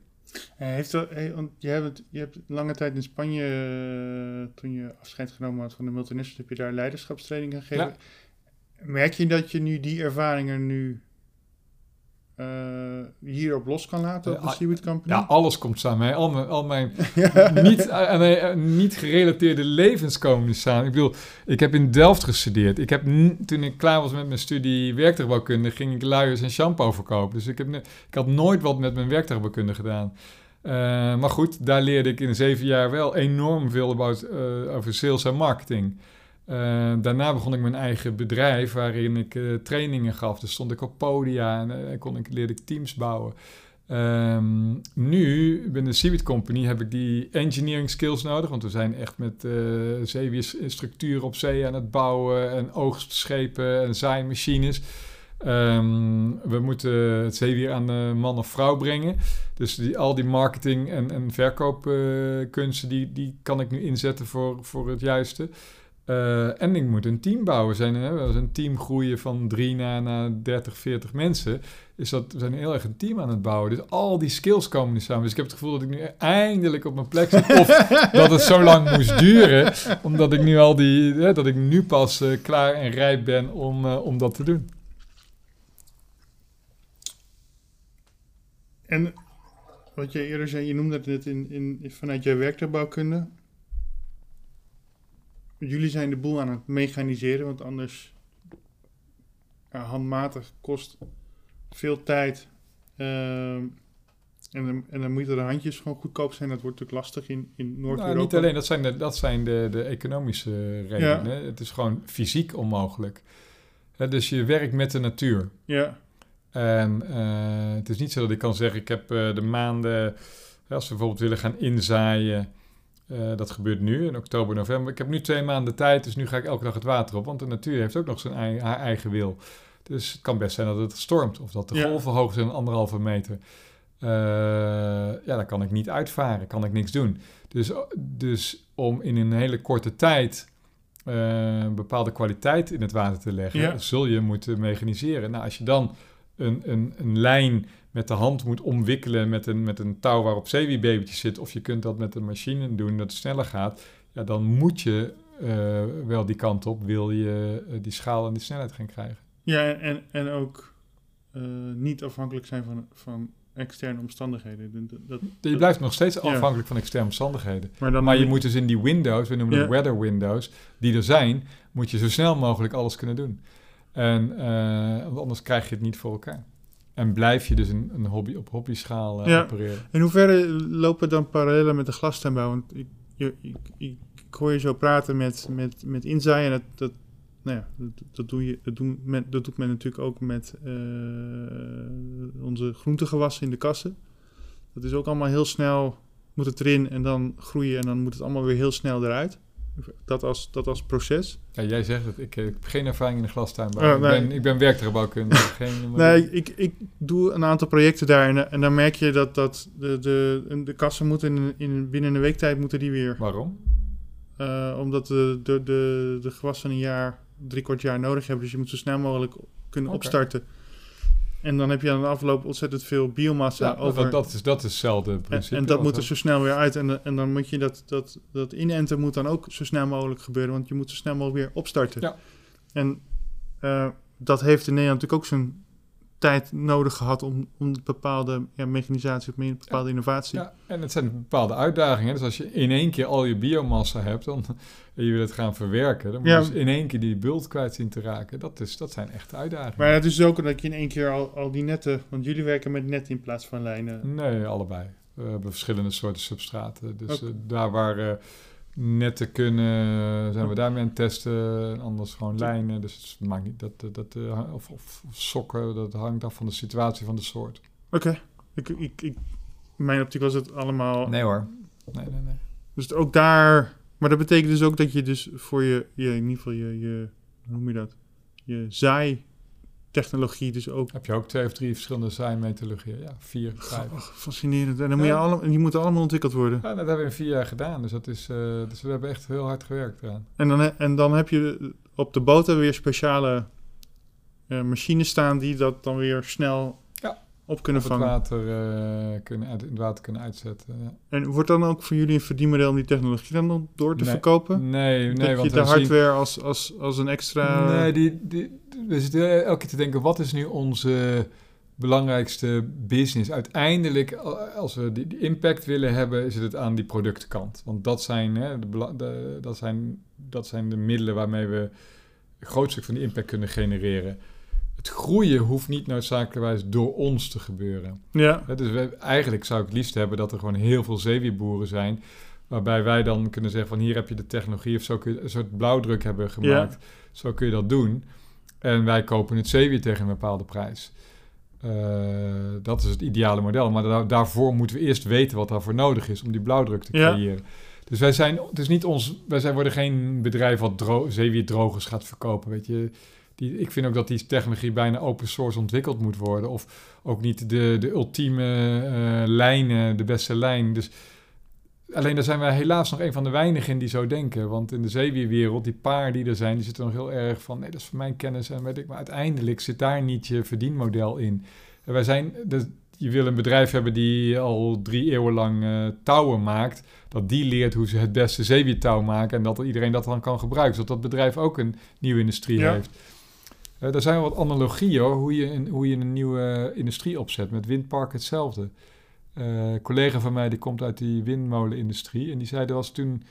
Eh, heeft er, eh, want je, hebt, je hebt lange tijd in Spanje, toen je afscheid genomen had van de multinationals, heb je daar leiderschapstraining gegeven. Ja. Merk je dat je nu die ervaringen nu eh, hierop los kan laten op de Ja, Seaweed Company? Ja, alles komt samen. hè. Al mijn, al mijn niet, eh, eh, niet gerelateerde levens komen samen. Ik bedoel, ik heb in Delft gestudeerd. Ik heb, toen ik klaar was met mijn studie werktuigbouwkunde, ging ik luiers en shampoo verkopen. Dus ik, heb, ik had nooit wat met mijn werktuigbouwkunde gedaan. Eh, maar goed, daar leerde ik in zeven jaar wel enorm veel about, eh, over sales en marketing. Eh, daarna begon ik mijn eigen bedrijf waarin ik eh, trainingen gaf. Dus stond ik op podia en eh, kon ik, leerde ik teams bouwen. Ehm, nu, binnen de Seaweed Company, heb ik die engineering skills nodig. Want we zijn echt met zeewierstructuren op zee aan het bouwen. En oogstschepen en zaaimachines. Ehm, we moeten het zeewier aan man of vrouw brengen. Dus die, al die marketing en, en verkoopkunsten, die, die kan ik nu inzetten voor, voor het juiste. Eh, en ik moet een team bouwen. Zijn, hè, als een team groeien van drie naar, naar 30, 40 mensen, is dat, we zijn heel erg een team aan het bouwen. Dus al die skills komen nu samen. Dus ik heb het gevoel dat ik nu eindelijk op mijn plek zit. Of dat het zo lang moest duren, omdat ik nu al die, hè, dat ik nu pas eh, klaar en rijp ben om, eh, om dat te doen. En wat je eerder zei, je noemde het net in, in, vanuit jouw werktuigbouwkunde. Jullie zijn de boel aan het mechaniseren, want anders handmatig kost veel tijd. Ehm, en, dan, en dan moeten de handjes gewoon goedkoop zijn. Dat wordt natuurlijk lastig in, in Noord-Europa. Nou, niet alleen, dat zijn de, dat zijn de, de economische redenen. Het is gewoon fysiek onmogelijk. Dus je werkt met de natuur. Ja, En eh, het is niet zo dat ik kan zeggen, ik heb eh, de maanden, als we bijvoorbeeld willen gaan inzaaien, eh, dat gebeurt nu in oktober, november. Ik heb nu twee maanden tijd, dus nu ga ik elke dag het water op, want de natuur heeft ook nog zijn ei- haar eigen wil. Dus het kan best zijn dat het stormt of dat de Ja. golven hoog zijn anderhalve meter. Eh, ja, dan kan ik niet uitvaren, kan ik niks doen. Dus, dus om in een hele korte tijd eh, een bepaalde kwaliteit in het water te leggen, Ja. zul je moeten mechaniseren. Nou, als je dan een, een, een lijn met de hand moet omwikkelen met een, met een touw waarop zeewierbabytjes zit, of je kunt dat met een machine doen dat het sneller gaat, ja, dan moet je eh, wel die kant op, wil je eh, die schaal en die snelheid gaan krijgen. ja en, en ook eh, niet afhankelijk zijn van, van externe omstandigheden. Dat, dat- Je blijft nog steeds Ja. afhankelijk van externe omstandigheden. maar dan Maar je moet dus in die windows, we noemen dat Ja. weather windows, die er zijn, moet je zo snel mogelijk alles kunnen doen. En anders krijg je het niet voor elkaar. En blijf je dus een, een hobby op hobbyschaal eh, Ja. opereren. In hoeverre lopen dan parallellen met de glastuinbouw? Want ik, ik, ik, ik hoor je zo praten met, met, met en dat, dat, nou ja, dat, dat, doe je, dat, doen men, dat doet men natuurlijk ook met eh, onze groentegewassen in de kassen. Dat is ook allemaal heel snel, moet het erin en dan groeien en dan moet het allemaal weer heel snel eruit. Dat als, dat als proces. Ja, jij zegt het, ik, eh, ik heb geen ervaring in de glastuinbouw. Oh, ik, ben, ik ben werktuigbouwkundige. geen, Nee, ik, ik doe een aantal projecten daar en, en dan merk je dat, dat de, de, de kassen moeten in, in, binnen een week tijd moeten die weer Waarom? Uh, omdat de, de, de, de gewassen een jaar, drie kwart jaar nodig hebben. Dus je moet zo snel mogelijk kunnen opstarten. En dan heb je aan de afloop ontzettend veel biomassa Ja, over. dat, dat, is, dat is hetzelfde principe. en dat moet er zo snel weer uit. En, en dan moet je dat, dat, dat inenten moet dan ook zo snel mogelijk gebeuren. Want je moet zo snel mogelijk weer opstarten. Ja. En uh, dat heeft in Nederland natuurlijk ook zijn tijd nodig gehad om, om bepaalde ja, mechanisatie of een bepaalde innovatie. Ja, en het zijn bepaalde uitdagingen. Dus als je in één keer al je biomassa hebt dan, en je wil het gaan verwerken, dan moet Ja. je dus in één keer die bult kwijt zien te raken. Dat, is, dat zijn echte uitdagingen. Maar het is ook dat je in één keer al, al die netten... Want jullie werken met netten in plaats van lijnen. Nee, allebei. We hebben verschillende soorten substraten. Dus eh, daar waar eh, netten kunnen, zijn we daarmee aan het testen. En Anders gewoon lijnen. Dus het maakt niet dat, dat, dat eh, of, of, of sokken, dat hangt af van de situatie van de soort. Oké. Ik, ik, ik, mijn optiek was het allemaal... Nee hoor. Nee, nee, nee. Dus ook daar... Maar dat betekent dus ook dat je dus voor je... je in ieder geval je, je... Hoe noem je dat? Je zaaitechnologie dus ook... Heb je ook twee of drie verschillende zijmetallurgieën? Ja, vier, vijf. Ach, fascinerend. En dan moet je allemaal, die moeten allemaal ontwikkeld worden. Ja, dat hebben we in vier jaar gedaan. Dus, dat is, eh, dus we hebben echt heel hard gewerkt eraan. En dan, en dan heb je op de boot weer speciale eh, machines staan... die dat dan weer snel. Op kunnen Op vangen. water, eh, kunnen, uit, in het water kunnen uitzetten. Ja. En wordt dan ook voor jullie een verdienmodel om die technologie dan nog door te Nee. verkopen? Nee, nee, dat want je de zien- hardware als, als, als een extra... Nee, die, die, we zitten elke keer te denken, wat is nu onze belangrijkste business? Uiteindelijk, als we die, die impact willen hebben, zit het aan die productenkant. Want dat zijn, hè, de, dat zijn, dat zijn de middelen waarmee we een groot stuk van die impact kunnen genereren. Het groeien hoeft niet noodzakelijkerwijs door ons te gebeuren. Ja, dus we, eigenlijk zou ik het liefst hebben dat er gewoon heel veel zeewierboeren zijn. Waarbij wij dan kunnen zeggen van hier heb je de technologie of zo kun je een soort blauwdruk hebben gemaakt. Zo kun je dat doen. En wij kopen het zeewier tegen een bepaalde prijs. Eh, dat is het ideale model. Maar da- daarvoor moeten we eerst weten wat daarvoor nodig is om die blauwdruk te Ja. creëren. Dus wij zijn, het is niet ons, wij zijn, worden geen bedrijf wat dro zeewierdrogers gaat verkopen. Weet je. Die, ik vind ook dat die technologie bijna open source ontwikkeld moet worden. Of ook niet de, de ultieme eh, lijnen, de beste lijn. Dus alleen daar zijn wij helaas nog een van de weinigen in die zo denken. Want in de zeewierwereld, die paar die er zijn, die zitten nog heel erg van... nee, dat is voor mijn kennis en weet ik. Maar uiteindelijk zit daar niet je verdienmodel in. En wij zijn... De, je wil een bedrijf hebben die al drie eeuwen lang eh, touwen maakt. Dat die leert hoe ze het beste zeewiertouw maken. En dat iedereen dat dan kan gebruiken. Zodat dat bedrijf ook een nieuwe industrie Ja. heeft. Eh er zijn wat analogieën hoe je, een, hoe je een nieuwe industrie opzet. Met windpark hetzelfde. Eh, een collega van mij die komt uit die windmolenindustrie. En die zei, er was toen,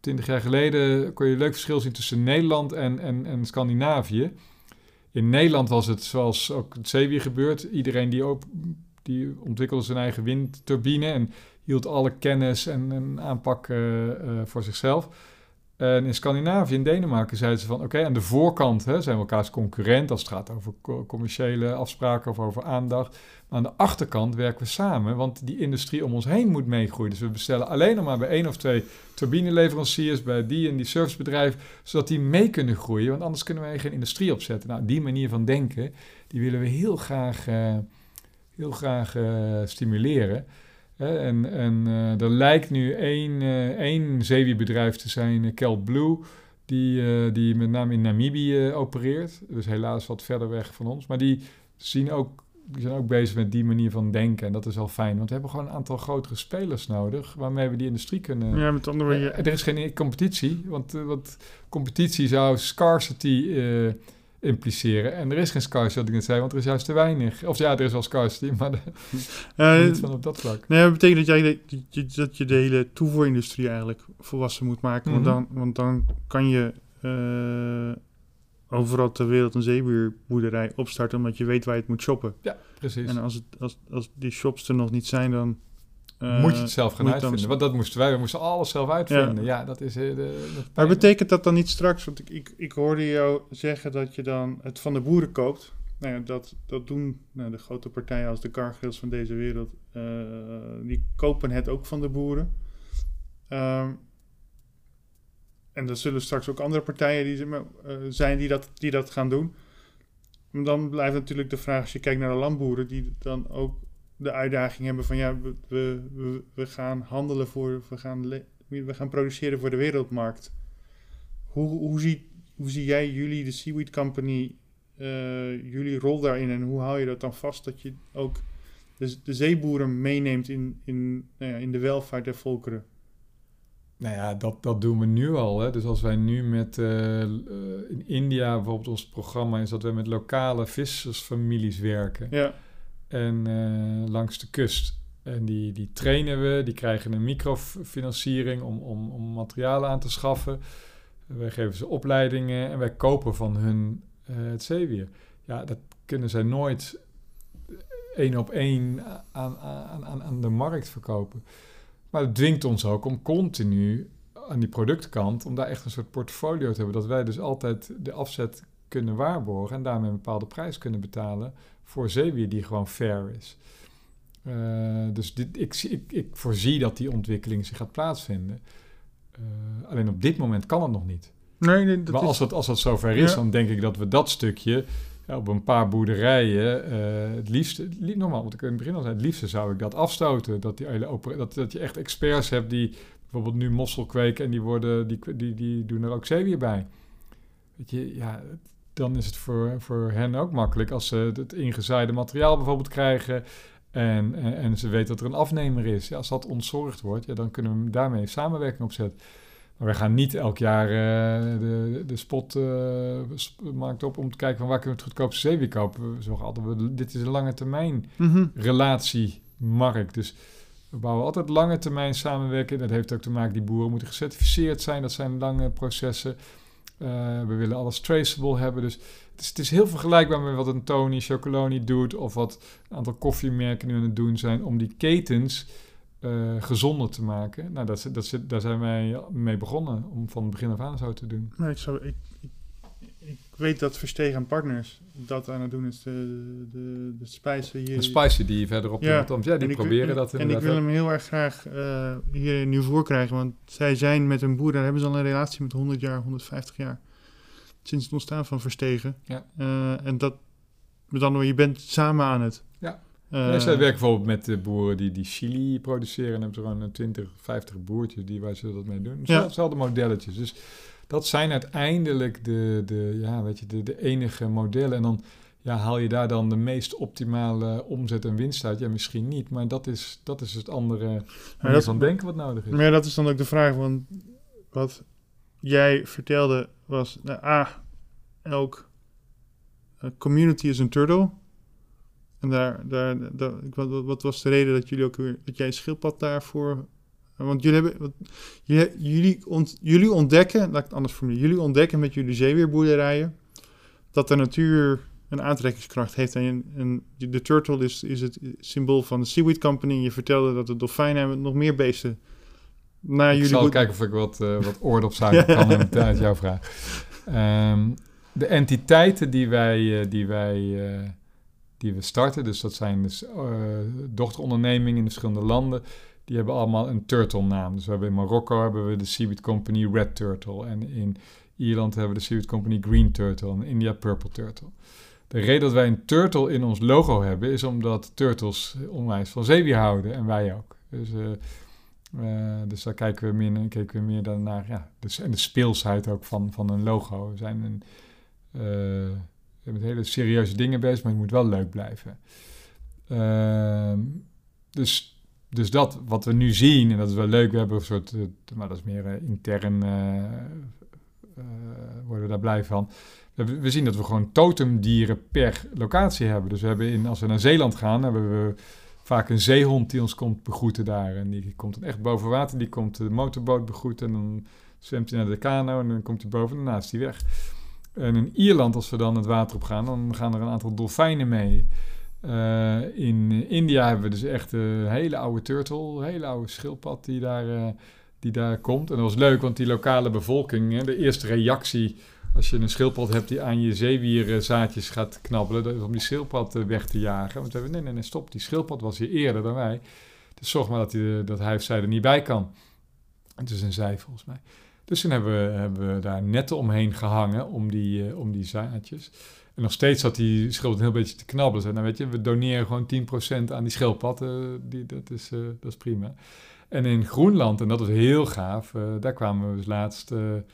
20 jaar geleden, kon je een leuk verschil zien tussen Nederland en, en, en Scandinavië. In Nederland was het zoals ook het zeewier gebeurt. Iedereen die, ook, die ontwikkelde zijn eigen windturbine en hield alle kennis en, en aanpak eh, voor zichzelf. En in Scandinavië, in Denemarken, zeiden ze van... oké, aan de voorkant hè, zijn we elkaars concurrent... als het gaat over co- commerciële afspraken of over aandacht. Maar aan de achterkant werken we samen... want die industrie om ons heen moet meegroeien. Dus we bestellen alleen nog maar bij één of twee turbineleveranciers... bij die en die servicebedrijf... zodat die mee kunnen groeien. Want anders kunnen wij geen industrie opzetten. Nou, die manier van denken... die willen we heel graag, eh, heel graag eh, stimuleren... En en eh, er lijkt nu één, eh, één zeewierbedrijf te zijn, uh, Kelp Blue, die, eh, die met name in Namibië eh, opereert. Dus helaas wat verder weg van ons. Maar die, zien ook, die zijn ook bezig met die manier van denken. En dat is wel fijn, want we hebben gewoon een aantal grotere spelers nodig... waarmee we die industrie kunnen... ja met andere woorden... Eh, er is geen competitie, want, eh, want competitie zou scarcity eh, impliceren. En er is geen scarcity, wat ik net zei, want er is juist te weinig. Of ja, er is wel scarcity, maar de, Eh, niet van op dat vlak. Nee, dat betekent dat, jij de, dat je- de hele toevoerindustrie eigenlijk volwassen moet maken. Mhm. want, dan, want dan kan je eh, overal ter wereld een zeewierboerderij opstarten... omdat je weet waar je het moet shoppen. Precies. En als, het, als, als die shops er nog niet zijn, dan... eh, moet je het zelf gaan dan- uitvinden. Want dat moesten wij, we moesten alles zelf uitvinden. Ja, dat is... eh, dat Maar betekent dat dan niet straks, want ik, ik, ik hoorde jou zeggen dat je dan het van de boeren koopt. Nou ja, dat, dat doen nou, de grote partijen als de Cargills van deze wereld. eh, die kopen het ook van de boeren. Ehm, en er zullen straks ook andere partijen die, eh, zijn die dat, die dat gaan doen. Maar dan blijft natuurlijk de vraag, als je kijkt naar de landboeren, die dan ook de uitdaging hebben van ja, we, we, we, gaan handelen voor, we gaan, we gaan produceren voor de wereldmarkt. Hoe, hoe, zie, hoe zie jij jullie, de Seaweed Company, eh, jullie rol daarin en hoe hou je dat dan vast dat je ook de, de zeeboeren meeneemt in, in, nou ja, in de welvaart der volkeren? Nou ja, dat, dat doen we nu al. Hè. Dus als wij nu met eh, eh, in India bijvoorbeeld ons programma is dat we met lokale vissersfamilies werken. Ja, En eh, langs de kust. En die, die trainen we, die krijgen een microfinanciering om, om, om materialen aan te schaffen. Wij geven ze opleidingen en wij kopen van hun eh, het zeewier. Ja, dat kunnen zij nooit één op één aan, aan, aan, aan de markt verkopen. Maar het dwingt ons ook om continu aan die productkant, om daar echt een soort portfolio te hebben. Dat wij dus altijd de afzet kunnen waarborgen en daarmee een bepaalde prijs kunnen betalen voor zeewier die gewoon fair is. Eh, dus dit, ik, ik, ik voorzie dat die ontwikkeling zich gaat plaatsvinden. Eh, alleen op dit moment kan het nog niet. nee, nee, dat maar als, het, als het zover is, Ja. dan denk ik dat we dat stukje ja, op een paar boerderijen, eh, het liefste, het li- normaal, wat ik in het begin al zei, het liefste zou ik dat afstoten. Dat, die hele dat, dat je echt experts hebt die bijvoorbeeld nu mossel kweken en die, worden, die, die, die doen er ook zeewier bij. Weet je, ja, dan is het voor, voor hen ook makkelijk als ze het ingezaaide materiaal bijvoorbeeld krijgen. En, en, en ze weten dat er een afnemer is. Ja, als dat ontzorgd wordt, ja, dan kunnen we daarmee samenwerking opzetten. Maar we gaan niet elk jaar eh, de, de spot eh, op om te kijken van waar kunnen we het goedkoopste zeewier kopen. We zorgen altijd, we- dit is een lange termijn Mhm. relatiemarkt. Dus we bouwen altijd lange termijn samenwerking. Dat heeft ook te maken, die boeren moeten gecertificeerd zijn. Dat zijn lange processen. Eh, we willen alles traceable hebben. Dus het is, het is heel vergelijkbaar met wat een Tony Chocoloni doet... of wat een aantal koffiemerken nu aan het doen zijn... om die ketens eh, gezonder te maken. Nou, dat, dat, daar zijn wij mee begonnen om van begin af aan zo te doen. Maar ik, zou, ik, ik, ik weet dat Verstegen en Partners dat aan het doen is. De, de, de spijzen hier. Een spicy die verderop Ja. in Rotterdam- ja, die En ik- proberen en- dat En ik inderdaad wil hem heel erg graag eh, hier nu voor krijgen. Want zij zijn met een boer, daar hebben ze al een relatie met 100 jaar, 150 jaar. Sinds het ontstaan van Verstegen. Ja. Eh, en dat, woorden, je bent samen aan het. Ja. Nee, zij werken bijvoorbeeld met de boeren die, die chili produceren. En hebben ze gewoon een 20, 50 boertjes die waar ze dat mee doen. Ja. Modelletjes. Dus dat zijn uiteindelijk de, de, ja, weet je, de, de enige modellen. En dan ja, haal je daar dan de meest optimale omzet en winst uit. Ja, misschien niet. Maar dat is, dat is het andere manier dat- van denken wat nodig is. Maar dat is dan ook de vraag. Want wat jij vertelde was... Nou, A, elk eh, community is een turtle. En daar, daar, daar ik- wat, wat- wat was de reden dat jullie ook weer... Dat jij een schildpad daarvoor... Want jullie hebben... Wat, jullie, jullie, ont, jullie ontdekken... Laat ik het anders formuleren. Jullie ontdekken met jullie zeeweerboerderijen... Dat de natuur een aantrekkingskracht heeft. En, en de turtle is, is het symbool van de Seaweed Company. Je vertelde dat de dolfijnen hebben nog meer beesten naar ik jullie zal boer- kijken of ik wat, eh wat kan uit jouw vraag. Ehm, de entiteiten die wij, eh, die wij eh, die we starten, dus dat zijn dus, dochterondernemingen in verschillende landen, die hebben allemaal een turtle naam. Dus we hebben in Marokko hebben we de Seaweed Company Red Turtle en in Ierland hebben we de Seaweed Company Green Turtle en in India Purple Turtle. De reden dat wij een turtle in ons logo hebben, is omdat turtles onwijs van zeewier houden en wij ook. Dus, eh, eh, dus daar kijken we meer, kijken we meer dan naar ja, en de speelsheid ook van, van een logo. We zijn een, eh, we zijn met hele serieuze dingen bezig, maar het moet wel leuk blijven. Ehm, dus, dus dat wat we nu zien, en dat is wel leuk, we hebben een soort, eh, maar dat is meer eh, intern eh, worden we daar blij van. We, zien dat we gewoon totemdieren per locatie hebben. Dus we hebben in, als we naar Zeeland gaan, hebben we vaak een zeehond die ons komt begroeten daar. En die komt dan echt boven water, die komt de motorboot begroeten. En dan zwemt hij naar de kano en dan komt hij boven en daarna is hij weg. En in Ierland, als we dan het water op gaan, dan gaan er een aantal dolfijnen mee. Uh, in India hebben we dus echt een hele oude turtle, een hele oude schildpad die daar, uh, die daar komt. En dat was leuk, want die lokale bevolking, hè, de eerste reactie als je een schildpad hebt die aan je zeewierzaadjes gaat knabbelen, is om die schildpad eh, weg te jagen. Want we hebben, nee, nee, nee, stop, die schildpad was hier eerder dan wij. Dus zorg maar dat, hij, dat hij of zij er niet bij kan. Het is een zij volgens mij. Dus toen hebben we, hebben we daar netten omheen gehangen om die, om die zaadjes. En nog steeds zat die schildpad een heel beetje te knabbelen. Zo, nou weet je, we doneren gewoon 10% aan die schildpad. Uh, die, dat, is, uh, dat is prima. En in Groenland, en dat is heel gaaf, daar kwamen we dus laatst een,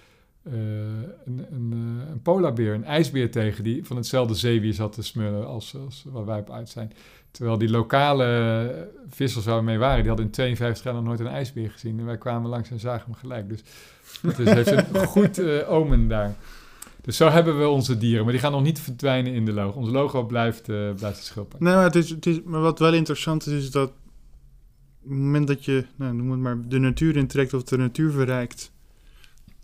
een, een polarbeer, een ijsbeer tegen, die van hetzelfde zeewier zat te smullen als, als waar wij op uit zijn. Terwijl die lokale vissers waar we mee waren, die hadden in 52 jaar nog nooit een ijsbeer gezien. En wij kwamen langs en zagen hem gelijk. Dus het is, heeft een goed omen daar. Dus zo hebben we onze dieren, maar die gaan nog niet verdwijnen in de logo. Onze logo blijft, uh, blijft de schildpad. Nou, het is, het is, maar wat wel interessant is, is dat op het moment dat je, nou, noem het maar, de natuur intrekt of de natuur verrijkt,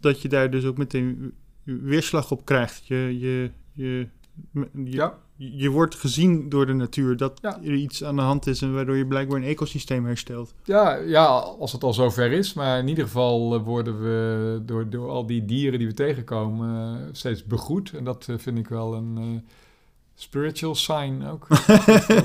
dat je daar dus ook meteen weerslag op krijgt. Je, je, je, je, ja. Je wordt gezien door de natuur dat ja. er iets aan de hand is en waardoor je blijkbaar een ecosysteem herstelt. Ja, ja, als het al zover is. Maar in ieder geval worden we door, door al die dieren die we tegenkomen uh, steeds begroet. En dat uh, vind ik wel een uh, spiritual sign ook.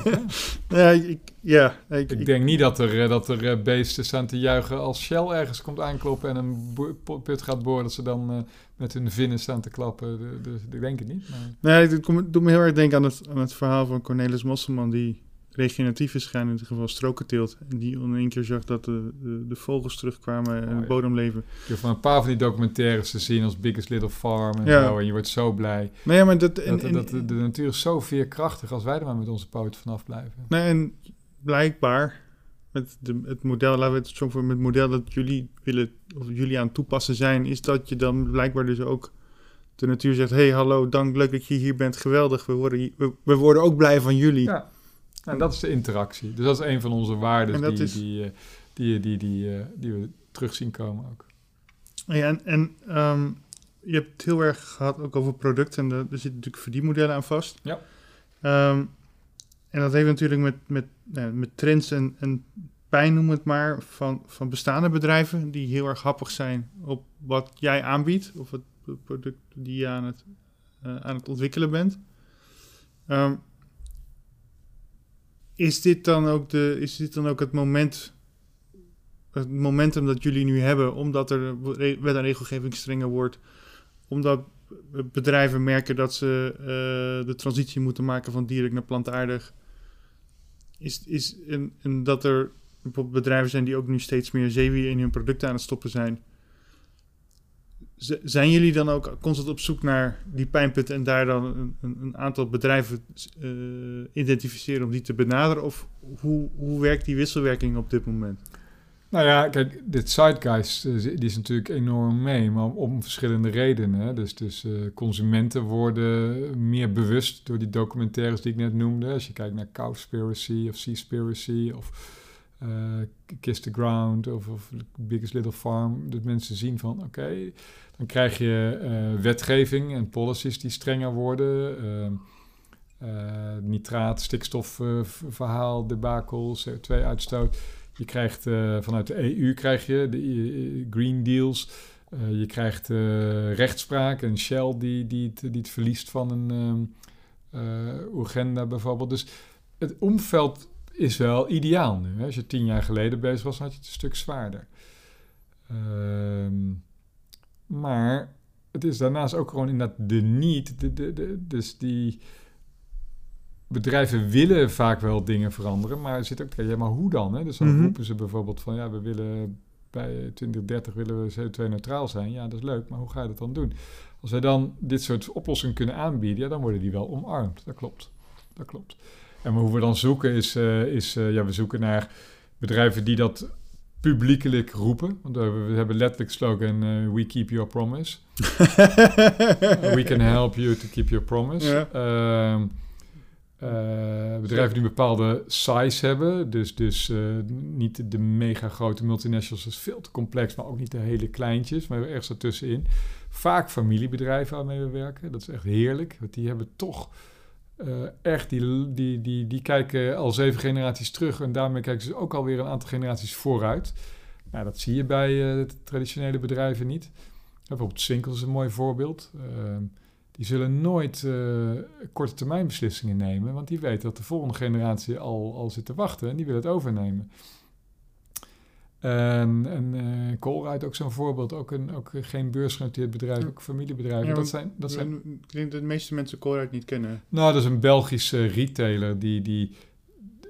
ja, ik, ja, ik, ik, denk niet dat er, dat er beesten staan te juichen als Shell ergens komt aankloppen en een put gaat boren, dat ze dan met hun vinnen staan te klappen. Dus ik denk het niet. Maar... Nee, het doet me heel erg denken aan het, aan het verhaal van Cornelis Mosselman, die regeneratief is gegaan, in het geval strokenteelt. En die in één keer zag dat de, de, de vogels terugkwamen en oh, het bodemleven. Je hebt van een paar van die documentaires te zien als Biggest Little Farm en ja. zo. En je wordt zo blij. Nee, ja, maar dat, en, dat, dat, de, de, natuur is zo veerkrachtig als wij er maar met onze poot vanaf blijven. Nee, en blijkbaar met de, het model, laten we het zo voor met het model dat jullie willen, of jullie aan het toepassen zijn, is dat je dan blijkbaar dus ook de natuur zegt: hey, hallo, dank, leuk dat je hier bent, geweldig. We worden, we, we worden ook blij van jullie. Ja, en dat is de interactie. Dus dat is een van onze waarden die, is... die, die, die, die, die, die, we terug zien komen ook. Ja, en, en um, je hebt het heel erg gehad ook over producten en er zitten natuurlijk verdienmodellen aan vast. Ja. Um, en dat heeft natuurlijk met, met, nou, met trends en, en pijn, noem het maar, van, van bestaande bedrijven die heel erg happig zijn op wat jij aanbiedt of het product die je aan het, uh, aan het ontwikkelen bent. Um, is, dit dan ook de, is dit dan ook het moment, het momentum dat jullie nu hebben, omdat er wet en regelgeving strenger wordt, omdat bedrijven merken dat ze uh, de transitie moeten maken van dierlijk naar plantaardig? is, is en, en dat er bedrijven zijn die ook nu steeds meer zeewier in hun producten aan het stoppen zijn. Zijn jullie dan ook constant op zoek naar die pijnpunten en daar dan een, een, aantal bedrijven uh, identificeren om die te benaderen? Of hoe, hoe werkt die wisselwerking op dit moment? Nou ja, kijk, dit Zeitgeist eh, die is natuurlijk enorm mee, maar om, verschillende redenen. Dus, dus uh, consumenten worden meer bewust door die documentaires die ik net noemde. Als je kijkt naar Cowspiracy of Seaspiracy of Kiss the Ground of, of, Biggest Little Farm. Dat mensen zien van, oké, dan krijg je uh, wetgeving en policies die strenger worden. nitraat, stikstofverhaal, debakel, CO2-uitstoot je krijgt vanuit de EU krijg je de Green Deals. Je krijgt rechtspraak en Shell die, die, het, die het verliest van een um, agenda bijvoorbeeld. Dus het omveld is wel ideaal nu. Hè? Als je tien jaar geleden bezig was, had je het een stuk zwaarder. Um, maar het is daarnaast ook gewoon inderdaad de niet. De, de, de, dus die bedrijven willen vaak wel dingen veranderen, maar er zit ook, ja, maar hoe dan? Hè? Dus dan mm roepen ze bijvoorbeeld van, ja, we willen bij 2030 willen we CO2-neutraal zijn. Ja, dat is leuk, maar hoe ga je dat dan doen? Als wij dan dit soort oplossingen kunnen aanbieden, ja, dan worden die wel omarmd. Dat klopt. Dat klopt. En hoe we dan zoeken is, uh, is uh, ja, we zoeken naar bedrijven die dat publiekelijk roepen. Want we we hebben letterlijk slogan eh, We keep your promise. We can help you to keep your promise. Ja. Ehm, eh, bedrijven die een bepaalde size hebben, dus, dus eh, niet de mega grote multinationals, dat is veel te complex, maar ook niet de hele kleintjes, maar ergens ertussenin. Vaak familiebedrijven waarmee we werken, dat is echt heerlijk, want die hebben toch eh, echt, die, die, die, die kijken al zeven generaties terug en daarmee kijken ze ook alweer een aantal generaties vooruit. Nou, dat zie je bij eh, traditionele bedrijven niet. Bijvoorbeeld Swinkels is een mooi voorbeeld. Ehm, die zullen nooit eh, korte termijn beslissingen nemen, want die weten dat de volgende generatie al, al zit te wachten en die wil het overnemen. En, en Colruyt ook zo'n voorbeeld, ook, een, ook geen beursgenoteerd bedrijf, ook familiebedrijven. Ja, dat zijn, dat zijn Ik denk dat de meeste mensen Colruyt niet kennen. nou, dat is een Belgische retailer die, die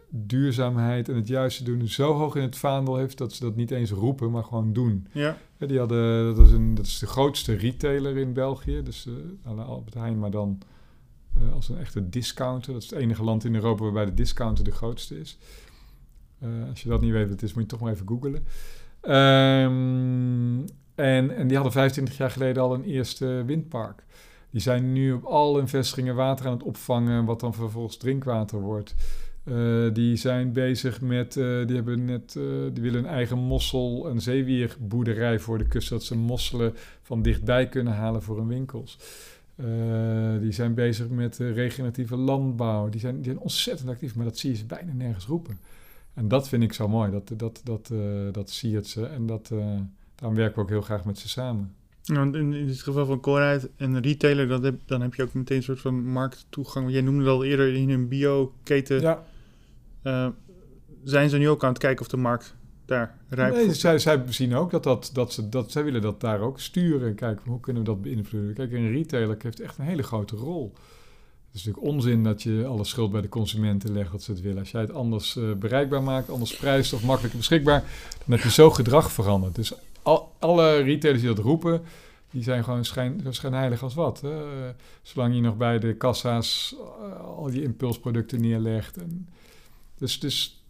duurzaamheid en het juiste doen zo hoog in het vaandel heeft dat ze dat niet eens roepen, maar gewoon doen. Ja, Ja, die hadden, dat, is een, dat is de grootste retailer in België, dus la Albert Heijn, maar dan eh, als een echte discounter. Dat is het enige land in Europa waarbij de discounter de grootste is. Eh, als je dat niet weet het is, moet je toch maar even googlen. Ehm, en, en die hadden 25 jaar geleden al een eerste windpark. Die zijn nu op al hun vestigingen water aan het opvangen, wat dan vervolgens drinkwater wordt. Eh, die zijn bezig met, eh, die hebben net, die willen een eigen mossel- en zeewierboerderij voor de kust, dat ze mosselen van dichtbij kunnen halen voor hun winkels. Die zijn bezig met regeneratieve landbouw. Die zijn, die zijn ontzettend actief, maar dat zie je ze bijna nergens roepen. En dat vind ik zo mooi, dat, dat, dat, eh, dat siert ze. En dat, eh, daarom werken we ook heel graag met ze samen. In, in het geval van Colruyt en een retailer, dat heb, dan heb je ook meteen een soort van markttoegang. Jij noemde al eerder in een bio-keten. Ja, eh, zijn ze nu ook aan het kijken of de markt daar rijp nee, voor zij, zij zien ook dat, dat, dat, ze, dat zij willen dat daar ook sturen. En kijken, hoe kunnen we dat beïnvloeden? Kijk, een retailer heeft echt een hele grote rol. Het is natuurlijk onzin dat je alle schuld bij de consumenten legt dat ze het willen. Als jij het anders eh, bereikbaar maakt, anders prijst of makkelijker beschikbaar, dan heb je zo gedrag veranderd. Dus al, alle retailers die dat roepen, die zijn gewoon schijn, schijnheilig als wat. hè. zolang je nog bij de kassa's eh, al je impulsproducten neerlegt. En dus, dus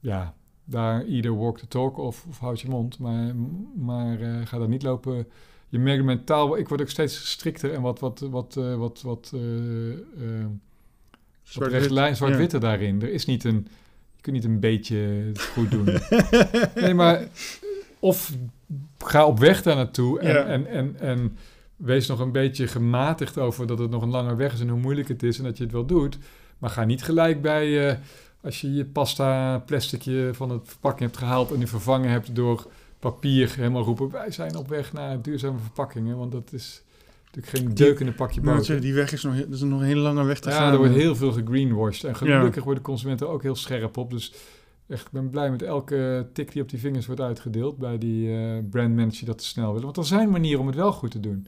ja, daar either walk the talk of, houd je mond. Maar, maar eh, ga daar niet lopen. Je merkt mentaal, ik word ook steeds strikter en wat, wat, wat, eh, wat, wat, eh, eh, zwart-witte daarin. Er is niet een, je kunt niet een beetje het goed doen. nee, maar of ga op weg daar naartoe en, Ja. en, en, en wees nog een beetje gematigd over dat het nog een lange weg is en hoe moeilijk het is en dat je het wel doet. Maar ga niet gelijk bij, als je je pasta plasticje van het verpakking hebt gehaald en nu vervangen hebt door papier, helemaal roepen, wij zijn op weg naar duurzame verpakkingen, want dat is natuurlijk geen deukende pakje wat boter. die weg is nog, dat is nog een hele lange weg te Ja, gaan. er wordt heel veel gegreenwashed. En Ja. gelukkig worden consumenten ook heel scherp op. Dus echt, ik ben blij met elke tik die op die vingers wordt uitgedeeld bij die brandmanagers die dat te snel willen. Want er zijn manieren om het wel goed te doen.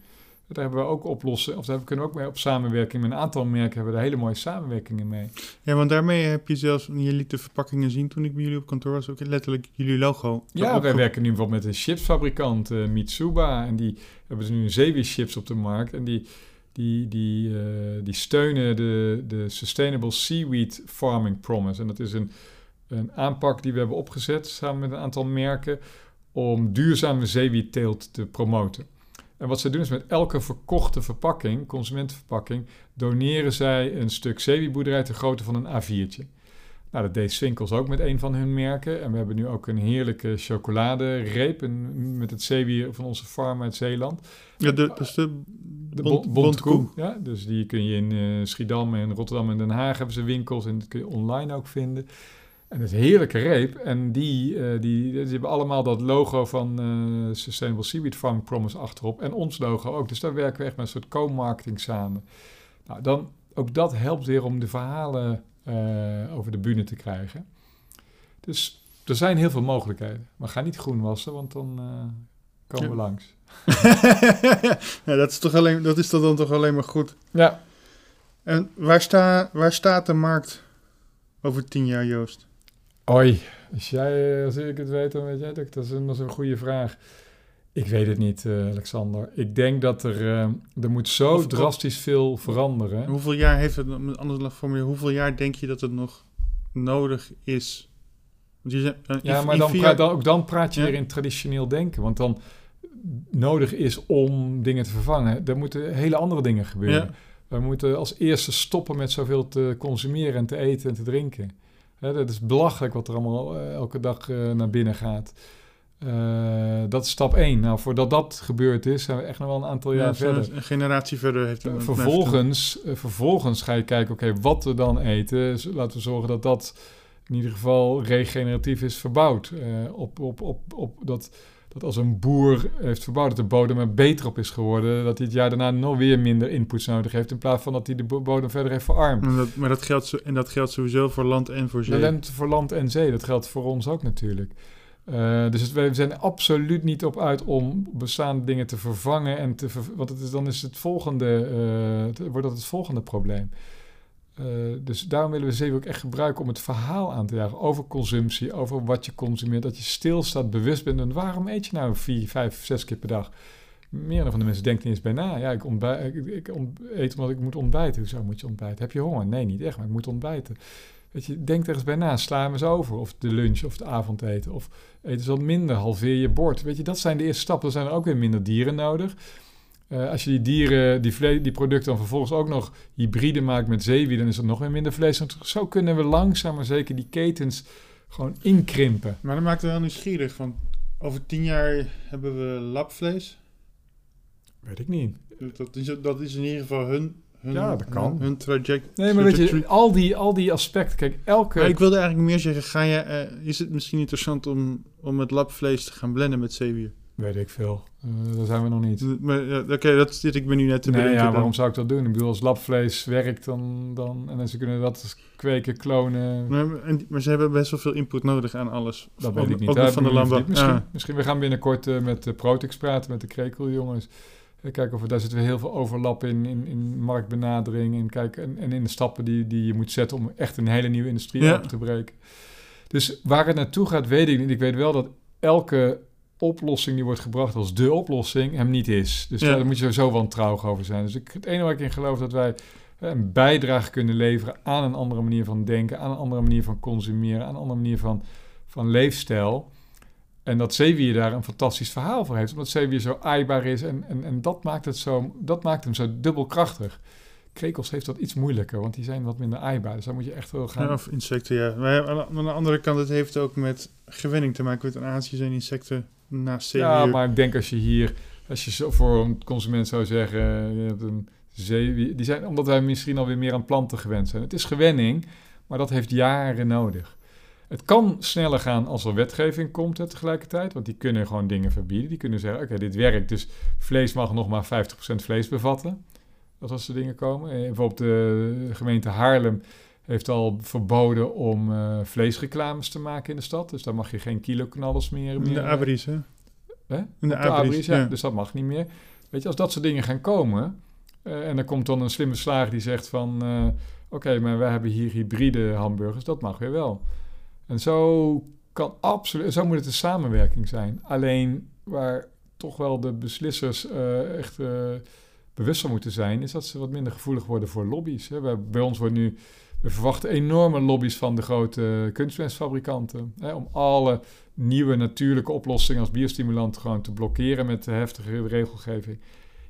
Daar hebben we ook oplossen, of daar kunnen we ook mee op samenwerking. Met een aantal merken hebben we daar hele mooie samenwerkingen mee. Ja, want daarmee heb je zelfs, je liet de verpakkingen zien toen ik bij jullie op kantoor was, ook letterlijk jullie logo. Ja, wij werken nu bijvoorbeeld met een chipsfabrikant, eh, Mitsuba. En die hebben dus nu zeewierchips op de markt. En die, die, die, eh, die steunen de, de Sustainable Seaweed Farming Promise. En dat is een, een aanpak die we hebben opgezet samen met een aantal merken om duurzame zeewierteelt te promoten. En wat ze doen is met elke verkochte verpakking, consumentenverpakking, doneren zij een stuk zeewierboerderij ter grootte van een A4'tje. Nou, dat deed Swinkels ook met een van hun merken. En we hebben nu ook een heerlijke chocoladereep met het zeewier van onze farm uit Zeeland. Ja, de, dus de, koe. Ja, dus die kun je in eh, Schiedam en Rotterdam en Den Haag hebben ze winkels. En dat kun je online ook vinden. En het is een heerlijke reep. En die, eh, die, die hebben allemaal dat logo van eh, Sustainable Seaweed Farming Promise achterop. En ons logo ook. Dus daar werken we echt met een soort co-marketing samen. Nou, dan, ook dat helpt weer om de verhalen eh, over de bühne te krijgen. Dus er zijn heel veel mogelijkheden. Maar ga niet groen wassen, want dan komen Ja. we langs. ja, dat is, toch alleen, dat is toch dan toch alleen maar goed. Ja, En waar, sta, waar staat de markt over tien jaar, Joost? Oi, als, jij, eh, als ik het weet, dan weet jij het ook. Dat is een, dat is een goede vraag. Ik weet het niet, eh, Alexander. Ik denk dat er, eh, er moet zo Of- drastisch veel veranderen. Hoeveel jaar heeft het, met anders formuleren, hoeveel jaar denk je dat het nog nodig is Want je Ja, maar dan, praat, dan, ook dan praat je Ja. weer in traditioneel denken. Want dan nodig is om dingen te vervangen. Er moeten hele andere dingen gebeuren. Ja. We moeten als eerste stoppen met zoveel te consumeren en te eten en te drinken. Dat is belachelijk wat er allemaal eh, elke dag eh, naar binnen gaat. Eh, dat is stap één. Nou, voordat dat gebeurd is, zijn we echt nog wel een aantal jaar Ja, verder. Een generatie verder heeft het vervolgens, vervolgens ga je kijken, oké, wat we dan eten. Laten we zorgen dat dat in ieder geval regeneratief is verbouwd. Op, op, op, op dat, dat als een boer heeft verbouwd, dat de bodem er beter op is geworden. Dat hij het jaar daarna nog weer minder inputs nodig heeft. In plaats van dat hij de bo- bodem verder heeft verarmd. Maar dat, maar dat geldt, zo- en dat geldt sowieso voor land en voor zee. Dat voor land en zee. Dat geldt voor ons ook natuurlijk. Eh, dus het, we zijn absoluut niet op uit om bestaande dingen te vervangen. En te ver- want het is, dan is het volgende, eh, wordt dat het volgende probleem. Eh, dus daarom willen we zeker ook echt gebruiken om het verhaal aan te jagen over consumptie, over wat je consumeert. Dat je stilstaat, bewust bent. En waarom eet je nou vier, vijf, zes keer per dag? Meer van de mensen denken niet eens bij na. Ja, ik, ontbij- ik, eet omdat ik moet ontbijten. Hoezo moet je ontbijten? Heb je honger? Nee, niet echt, maar ik moet ontbijten. Weet je, denk er eens bij na. Sla hem eens over. Of de lunch of de avondeten. Of eet eens wat minder. Halveer je bord. Weet je, dat zijn de eerste stappen. Dan zijn er ook weer minder dieren nodig. Eh, als je die dieren, die, die producten dan vervolgens ook nog hybride maakt met zeewier, dan is er nog weer minder vlees. Want zo kunnen we langzaam maar zeker die ketens gewoon inkrimpen. Maar dat maakt het wel nieuwsgierig. Van over tien jaar hebben we labvlees. Weet ik niet. Dat is, dat is in ieder geval hun, hun, Ja, dat kan. hun, hun traject. Nee, maar weet je, al die, al die aspecten. Kijk, elke... Maar ik wilde eigenlijk meer zeggen, ga je, eh, is het misschien interessant om, om het labvlees te gaan blenden met zeewier? Weet ik veel. Eh daar zijn we nog niet. Oké, dat zit ik me nu net te Nee, bedenken. ja, dan. waarom zou ik dat doen? Ik bedoel, als labvlees werkt, dan, dan... En ze kunnen dat kweken, klonen... Maar, en, maar ze hebben best wel veel input nodig aan alles. Dat weet ik niet. Ook van de landbouw. Misschien, Ja. misschien we gaan binnenkort eh, met de Protix praten, met de krekeljongens. Eh, kijken of er, daar zit weer heel veel overlap in, in, in marktbenadering. En, kijken, en, en in de stappen die, die je moet zetten om echt een hele nieuwe industrie Ja. open te breken. Dus waar het naartoe gaat, weet ik niet. Ik weet wel dat elke oplossing die wordt gebracht als de oplossing hem niet is. Dus Ja. daar moet je sowieso wantrouwig over zijn. Dus ik, het enige waar ik in geloof dat wij een bijdrage kunnen leveren aan een andere manier van denken, aan een andere manier van consumeren, aan een andere manier van, van leefstijl. En dat zeewier daar een fantastisch verhaal voor heeft, omdat zeewier zo aaibaar is en, en, en dat, maakt het zo, dat maakt hem zo dubbelkrachtig. Krekels heeft dat iets moeilijker, want die zijn wat minder aaibaar. Dus daar moet je echt wel gaan. Ja, of insecten, ja. Maar aan, aan de andere kant, het heeft ook met gewenning te maken. Want in Azië zijn insecten naast zeewier. Ja, maar ik denk als je hier, als je zo voor een consument zou zeggen, je hebt een zeewier, die zijn, omdat wij misschien alweer meer aan planten gewend zijn. Het is gewenning, maar dat heeft jaren nodig. Het kan sneller gaan als er wetgeving komt hè, tegelijkertijd, want die kunnen gewoon dingen verbieden. Die kunnen zeggen, oké, dit werkt, dus vlees mag nog maar 50% vlees bevatten. Dat als er dingen komen. Eh, Bijvoorbeeld de gemeente Haarlem heeft al verboden om eh, vleesreclames te maken in de stad. Dus daar mag je geen kiloknallers meer... in meer de abris, hè? Hè? In de de abris, ja. ja. Dus dat mag niet meer. Weet je, als dat soort dingen gaan komen... eh, en er komt dan een slimme slager die zegt van... eh, Oké, maar wij hebben hier hybride hamburgers. Dat mag weer wel. En zo kan absoluut... Zo moet het een samenwerking zijn. Alleen waar toch wel de beslissers eh, echt... eh, bewust van moeten zijn... is dat ze wat minder gevoelig worden voor lobby's. Hè. Wij- bij ons wordt nu... We verwachten enorme lobby's van de grote kunstmestfabrikanten. Hè, om alle nieuwe natuurlijke oplossingen als biostimulant gewoon te blokkeren met de heftige regelgeving.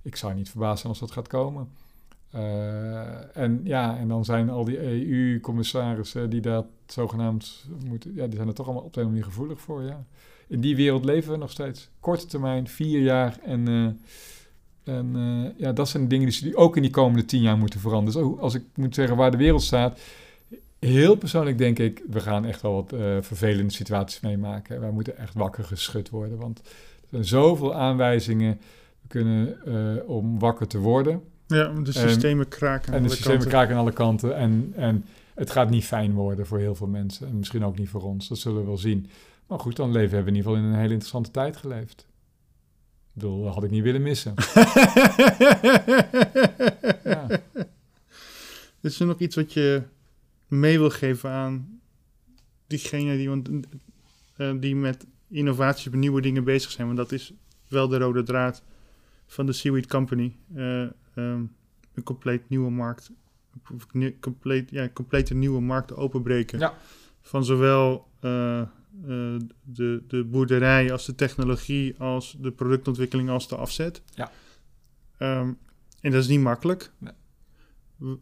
Ik zou niet verbaasd zijn als dat gaat komen. Eh, en ja, en dan zijn al die EU-commissarissen die dat zogenaamd moeten, ja, die zijn er toch allemaal op een manier gevoelig voor, ja. In die wereld leven we nog steeds. Korte termijn, vier jaar en, eh, en eh, ja, dat zijn dingen die, ook in die komende tien jaar moeten veranderen. Dus als ik moet zeggen waar de wereld staat, Heel persoonlijk denk ik, we gaan echt wel wat eh, vervelende situaties meemaken. Wij moeten echt wakker geschud worden, want er zijn zoveel aanwijzingen we kunnen, eh, om wakker te worden. Ja, de systemen kraken. aan En de systemen kanten. kraken aan alle kanten. En, en het gaat niet fijn worden voor heel veel mensen. En misschien ook niet voor ons, dat zullen we wel zien. Maar goed, dan leven we in ieder geval in een hele interessante tijd geleefd. Bedoel, dat had ik niet willen missen. Ja. Is er nog iets wat je mee wil geven aan diegenen die, want, eh, die met innovaties op nieuwe dingen bezig zijn? Want dat is wel de rode draad van de Seaweed Company. Eh, ehm, een compleet nieuwe markt. Compleet, ja, complete nieuwe markten openbreken. Ja. Van zowel eh, eh, de, de boerderij als de technologie, als de productontwikkeling, als de afzet. Ja. Ehm, en dat is niet makkelijk. Nee.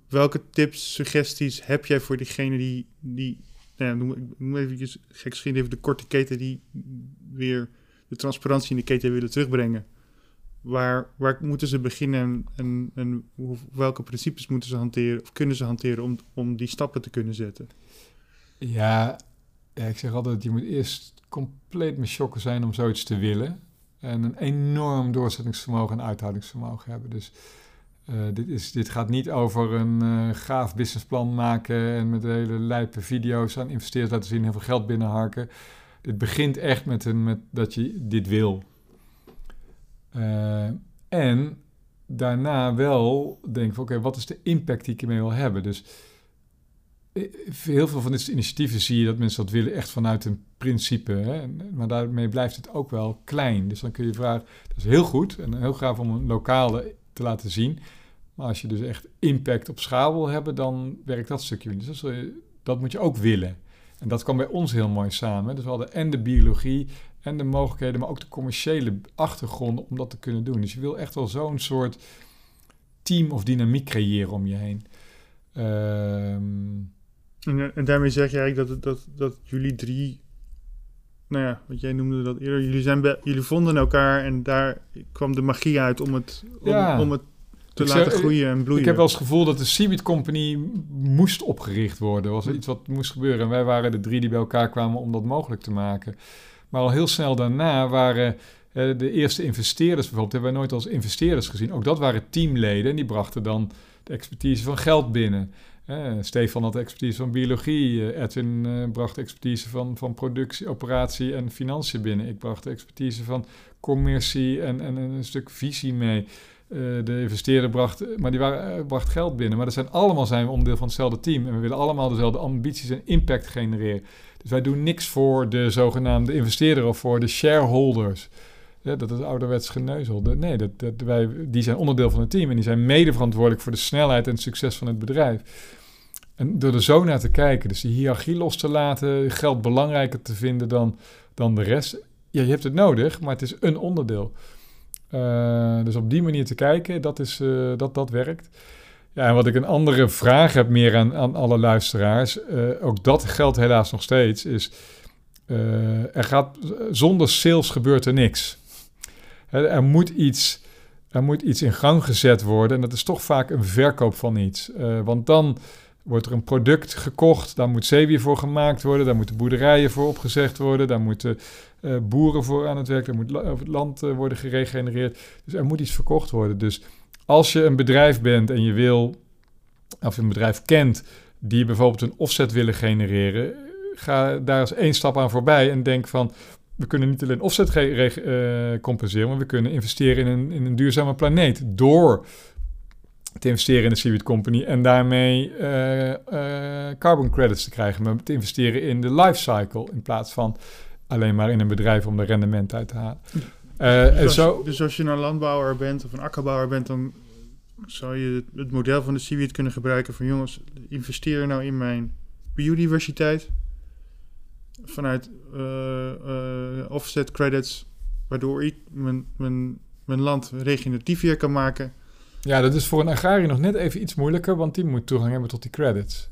Welke tips, suggesties heb jij voor diegene die, die nou ja, noem, ik noem even gek even de korte keten die weer de transparantie in de keten willen terugbrengen? Waar, waar moeten ze beginnen en, en, en welke principes moeten ze hanteren of kunnen ze hanteren om, om die stappen te kunnen zetten? Ja, ik zeg altijd, je moet eerst compleet met shocken zijn om zoiets te willen. En een enorm doorzettingsvermogen en uithoudingsvermogen hebben. Dus eh, dit, is, dit gaat niet over een eh, gaaf businessplan maken en met hele lijpe video's aan investeerders laten zien, heel veel geld binnenharken. Dit begint echt met, een, met dat je dit wil. Eh, en daarna wel denken van oké, wat is de impact die ik ermee wil hebben? Dus heel veel van dit initiatieven zie je dat mensen dat willen echt vanuit een principe. Hè? Maar daarmee blijft het ook wel klein. Dus dan kun je vragen, dat is heel goed en heel gaaf om een lokale te laten zien. Maar als je dus echt impact op schaal wil hebben, dan werkt dat stukje niet. Dus eh, dat moet je ook willen. En dat kwam bij ons heel mooi samen. Dus we hadden en de biologie en de mogelijkheden, maar ook de commerciële achtergronden om dat te kunnen doen. Dus je wil echt wel zo'n soort team of dynamiek creëren om je heen. Ehm, En, en daarmee zeg je eigenlijk dat, dat, dat jullie drie, nou ja, wat jij noemde dat eerder, jullie, zijn jullie vonden elkaar en daar kwam de magie uit om het, om, Ja. om het te Ik laten zeg- groeien en bloeien. Ik heb wel eens het gevoel dat de Seaweed Company moest opgericht worden. Was iets wat moest gebeuren. En wij waren de drie die bij elkaar kwamen om dat mogelijk te maken. Maar al heel snel daarna waren eh, de eerste investeerders bijvoorbeeld... hebben wij nooit als investeerders gezien. Ook dat waren teamleden en die brachten dan de expertise van geld binnen. Stefan had expertise van biologie. Eh, Edwin eh, bracht expertise van, van productie, operatie en financiën binnen. Ik bracht expertise van commercie en, en een stuk visie mee. Eh, de investeerder bracht, maar die waren, bracht geld binnen. Maar dat zijn allemaal zijn we onderdeel van hetzelfde team. En we willen allemaal dezelfde ambities en impact genereren. Dus wij doen niks voor de zogenaamde investeerder of voor de shareholders. Dat is ouderwets geneuzel. Nee, dat, dat, wij, die zijn onderdeel van het team en die zijn mede verantwoordelijk voor de snelheid en het succes van het bedrijf. En door er zo naar te kijken, dus die hiërarchie los te laten, geld belangrijker te vinden dan, dan de rest. Ja, je hebt het nodig, maar het is een onderdeel. Eh, dus op die manier te kijken, dat, is, eh, dat, dat werkt. Ja, en wat ik een andere vraag heb meer aan, aan alle luisteraars, eh, ook dat geldt helaas nog steeds, is er gaat, zonder sales gebeurt er niks. Er, moet iets, er moet iets in gang gezet worden en dat is toch vaak een verkoop van iets. Want dan wordt er een product gekocht, daar moet zeewier voor gemaakt worden, daar moeten boerderijen voor opgezegd worden, daar moeten eh, boeren voor aan het werk, daar moet het land eh, worden geregenereerd. Dus er moet iets verkocht worden. Dus als je een bedrijf bent en je wil, of je een bedrijf kent die bijvoorbeeld een offset willen genereren, ga daar eens één stap aan voorbij en denk van, we kunnen niet alleen offset eh, compenseren, maar we kunnen investeren in een, in een duurzame planeet door te investeren in de Seaweed Company en daarmee eh, eh, carbon credits te krijgen, maar te investeren in de life cycle in plaats van alleen maar in een bedrijf om er rendement uit te halen. Eh, dus, en als, zo, dus als je een landbouwer bent of een akkerbouwer bent, dan zou je het, model van de Seaweed kunnen gebruiken van jongens, investeer nou in mijn biodiversiteit vanuit offset credits, waardoor ik mijn, mijn, mijn land regeneratief weer kan maken. Ja, dat is voor een agrariër nog net even iets moeilijker, want die moet toegang hebben tot die credits.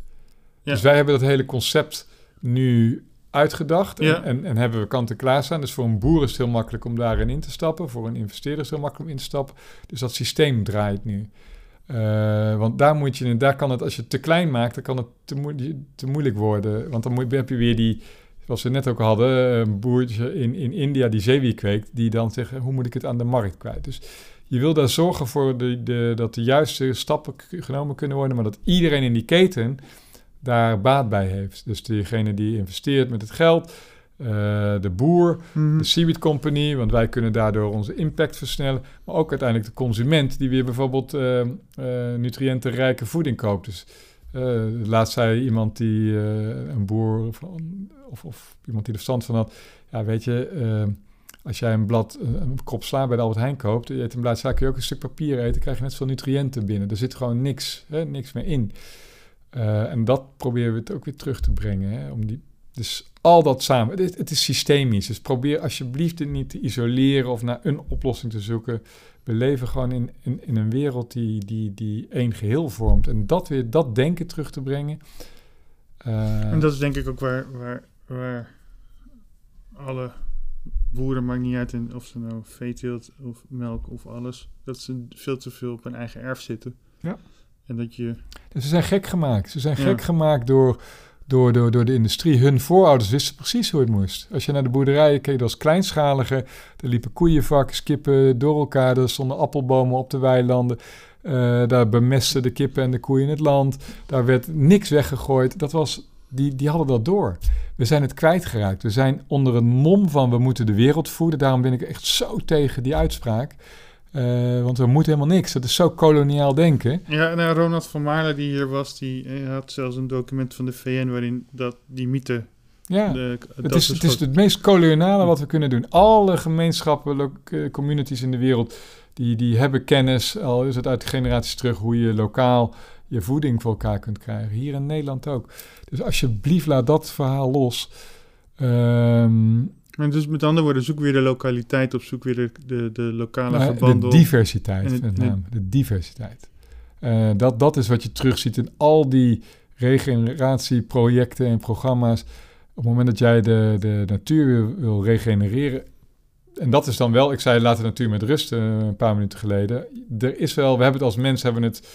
Ja. Dus wij hebben dat hele concept nu uitgedacht en, Ja. en, en hebben we kant en klaar staan. Dus voor een boer is het heel makkelijk om daarin in te stappen. Voor een investeerder is het heel makkelijk om in te stappen. Dus dat systeem draait nu. Eh, want daar moet je, daar kan het, als je het te klein maakt, dan kan het te moeilijk worden. Want dan moet, heb je weer die, zoals we net ook hadden, een boertje in, in India die zeewier kweekt, die dan zegt, hoe moet ik het aan de markt kwijt? Dus je wil daar zorgen voor de, de, dat de juiste stappen genomen kunnen worden, maar dat iedereen in die keten daar baat bij heeft. Dus degene die investeert met het geld, eh, de boer, Mhm. de Seaweed Company, want wij kunnen daardoor onze impact versnellen. Maar ook uiteindelijk de consument, die weer bijvoorbeeld eh, eh, nutriëntenrijke voeding koopt. Dus laatst zei iemand die, een boer van, of, of iemand die er verstand van had, ja weet je, als jij een blad, een, een sla bij de Albert Heijn koopt, je eet een blad sla, kun je ook een stuk papier eten, krijg je net zoveel nutriënten binnen. Er zit gewoon niks, hè, niks meer in. Eh, en dat proberen we het ook weer terug te brengen, hè, om die Dus al dat samen, het, is systemisch. Dus probeer alsjeblieft het niet te isoleren of naar een oplossing te zoeken. We leven gewoon in, in, in een wereld die, die, die één geheel vormt. En dat weer, dat denken terug te brengen. eh, En dat is denk ik ook waar, waar, waar alle boeren, maakt niet uit in of ze nou veeteelt of melk of alles, dat ze veel te veel op hun eigen erf zitten. Ja. En dat je, Dus ze zijn gek gemaakt. Ze zijn Ja. gek gemaakt door, door, door, door de industrie. Hun voorouders wisten precies hoe het moest. Als je naar de boerderijen keek, dat was kleinschalige. Er liepen koeienvarkens, kippen door elkaar. Er stonden appelbomen op de weilanden. Eh, daar bemesten de kippen en de koeien het land. Daar werd niks weggegooid. Dat was, die, die hadden dat door. We zijn het kwijtgeraakt. We zijn onder een mom van we moeten de wereld voeden. Daarom ben ik echt zo tegen die uitspraak. Eh, want we moeten helemaal niks. Dat is zo koloniaal denken. ja, nou, Ronald van Maarlen die hier was, die eh, had zelfs een document van de VN waarin dat die mythe, Ja. de, Het is, het is het meest koloniale wat we kunnen doen. Alle gemeenschappen, eh, communities in de wereld, die, die hebben kennis, al is het uit generaties terug, hoe je lokaal je voeding voor elkaar kunt krijgen. Hier in Nederland ook. Dus alsjeblieft, laat dat verhaal los. Ehm, Maar dus met andere woorden, zoek weer de lokaliteit op, zoek weer de, de, de lokale de verbanden op. diversiteit, En het- met name. De diversiteit. Eh, dat, dat is wat je terugziet in al die regeneratieprojecten en programma's. Op het moment dat jij de, de natuur wil, wil regenereren. En dat is dan wel, ik zei laat de natuur met rust eh, een paar minuten geleden. Er is wel, we hebben het als mens hebben het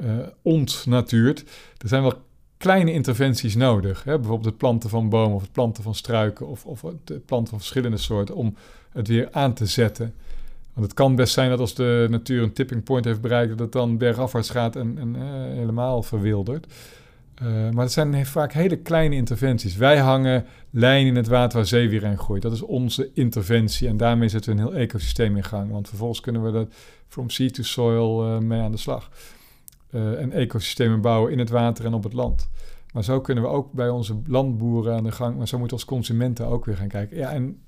eh ontnatuurd. Er zijn wel kleine interventies nodig. Hè? Bijvoorbeeld het planten van bomen of het planten van struiken of, of het planten van verschillende soorten om het weer aan te zetten. Want het kan best zijn dat als de natuur een tipping point heeft bereikt, dat het dan bergafwaarts gaat en, en eh, helemaal verwildert. Eh, maar het zijn vaak hele kleine interventies. Wij hangen lijnen in het water waar zeewier in groeit. Dat is onze interventie en daarmee zetten we een heel ecosysteem in gang. Want vervolgens kunnen we dat from sea to soil mee aan de slag. Eh, en ecosystemen bouwen in het water en op het land. Maar zo kunnen we ook bij onze landboeren aan de gang. Maar zo moeten we als consumenten ook weer gaan kijken. Ja, en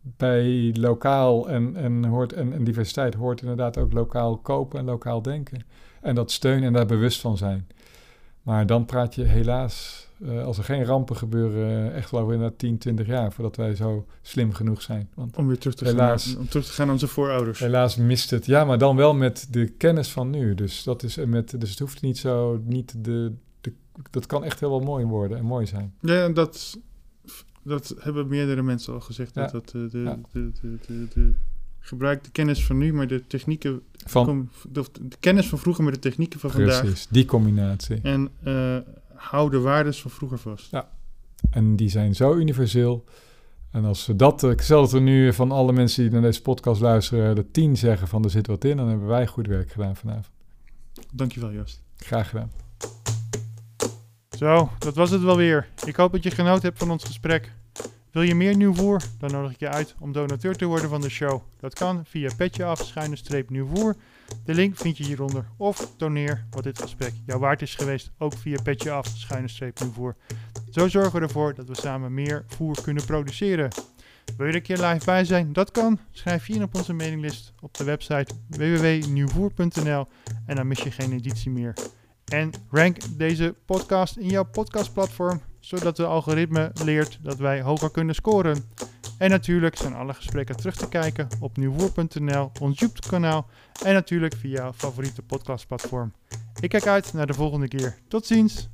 bij lokaal en, en, hoort, en, en diversiteit hoort inderdaad ook lokaal kopen en lokaal denken. En dat steunen en daar bewust van zijn. Maar dan praat je helaas, eh, als er geen rampen gebeuren, echt wel over inderdaad 10, 20 jaar voordat wij zo slim genoeg zijn. Want Om weer terug te, Helaas. gaan, om terug te gaan naar onze voorouders. helaas mist het. Ja, maar dan wel met de kennis van nu. Dus, dat is met, dus het hoeft niet zo, niet de, de, dat kan echt heel wel mooi worden en mooi zijn. Ja, dat, dat hebben meerdere mensen al gezegd. Ja. Dat, dat de, de, Ja. de, gebruik de kennis van nu, maar de technieken, Van, de, de kennis van vroeger met de technieken van vandaag. precies, die combinatie. En eh, hou de waardes van vroeger vast. En die zijn zo universeel. En als we dat, ik stel dat we nu van alle mensen die naar deze podcast luisteren, de tien zeggen van er zit wat in, dan hebben wij goed werk gedaan vanavond. Dankjewel, Joost. Graag gedaan. Zo, dat was het wel weer. Ik hoop dat je genoten hebt van ons gesprek. Wil je meer nieuw voer? Dan nodig ik je uit om donateur te worden van de show. Dat kan via petjeaf De link vind je hieronder. Of doneer wat dit gesprek jou waard is geweest. Ook via petjeaf schuine streep voer. Zo zorgen we ervoor dat we samen meer voer kunnen produceren. Wil je er een keer live bij zijn? Dat kan. Schrijf je in op onze mailinglist op de website www.nieuwvoer.nl en dan mis je geen editie meer. En rank deze podcast in jouw podcastplatform, zodat de algoritme leert dat wij hoger kunnen scoren. En natuurlijk zijn alle gesprekken terug te kijken op nieuwvoer.nl, ons YouTube-kanaal en natuurlijk via jouw favoriete podcastplatform. Ik kijk uit naar de volgende keer. Tot ziens!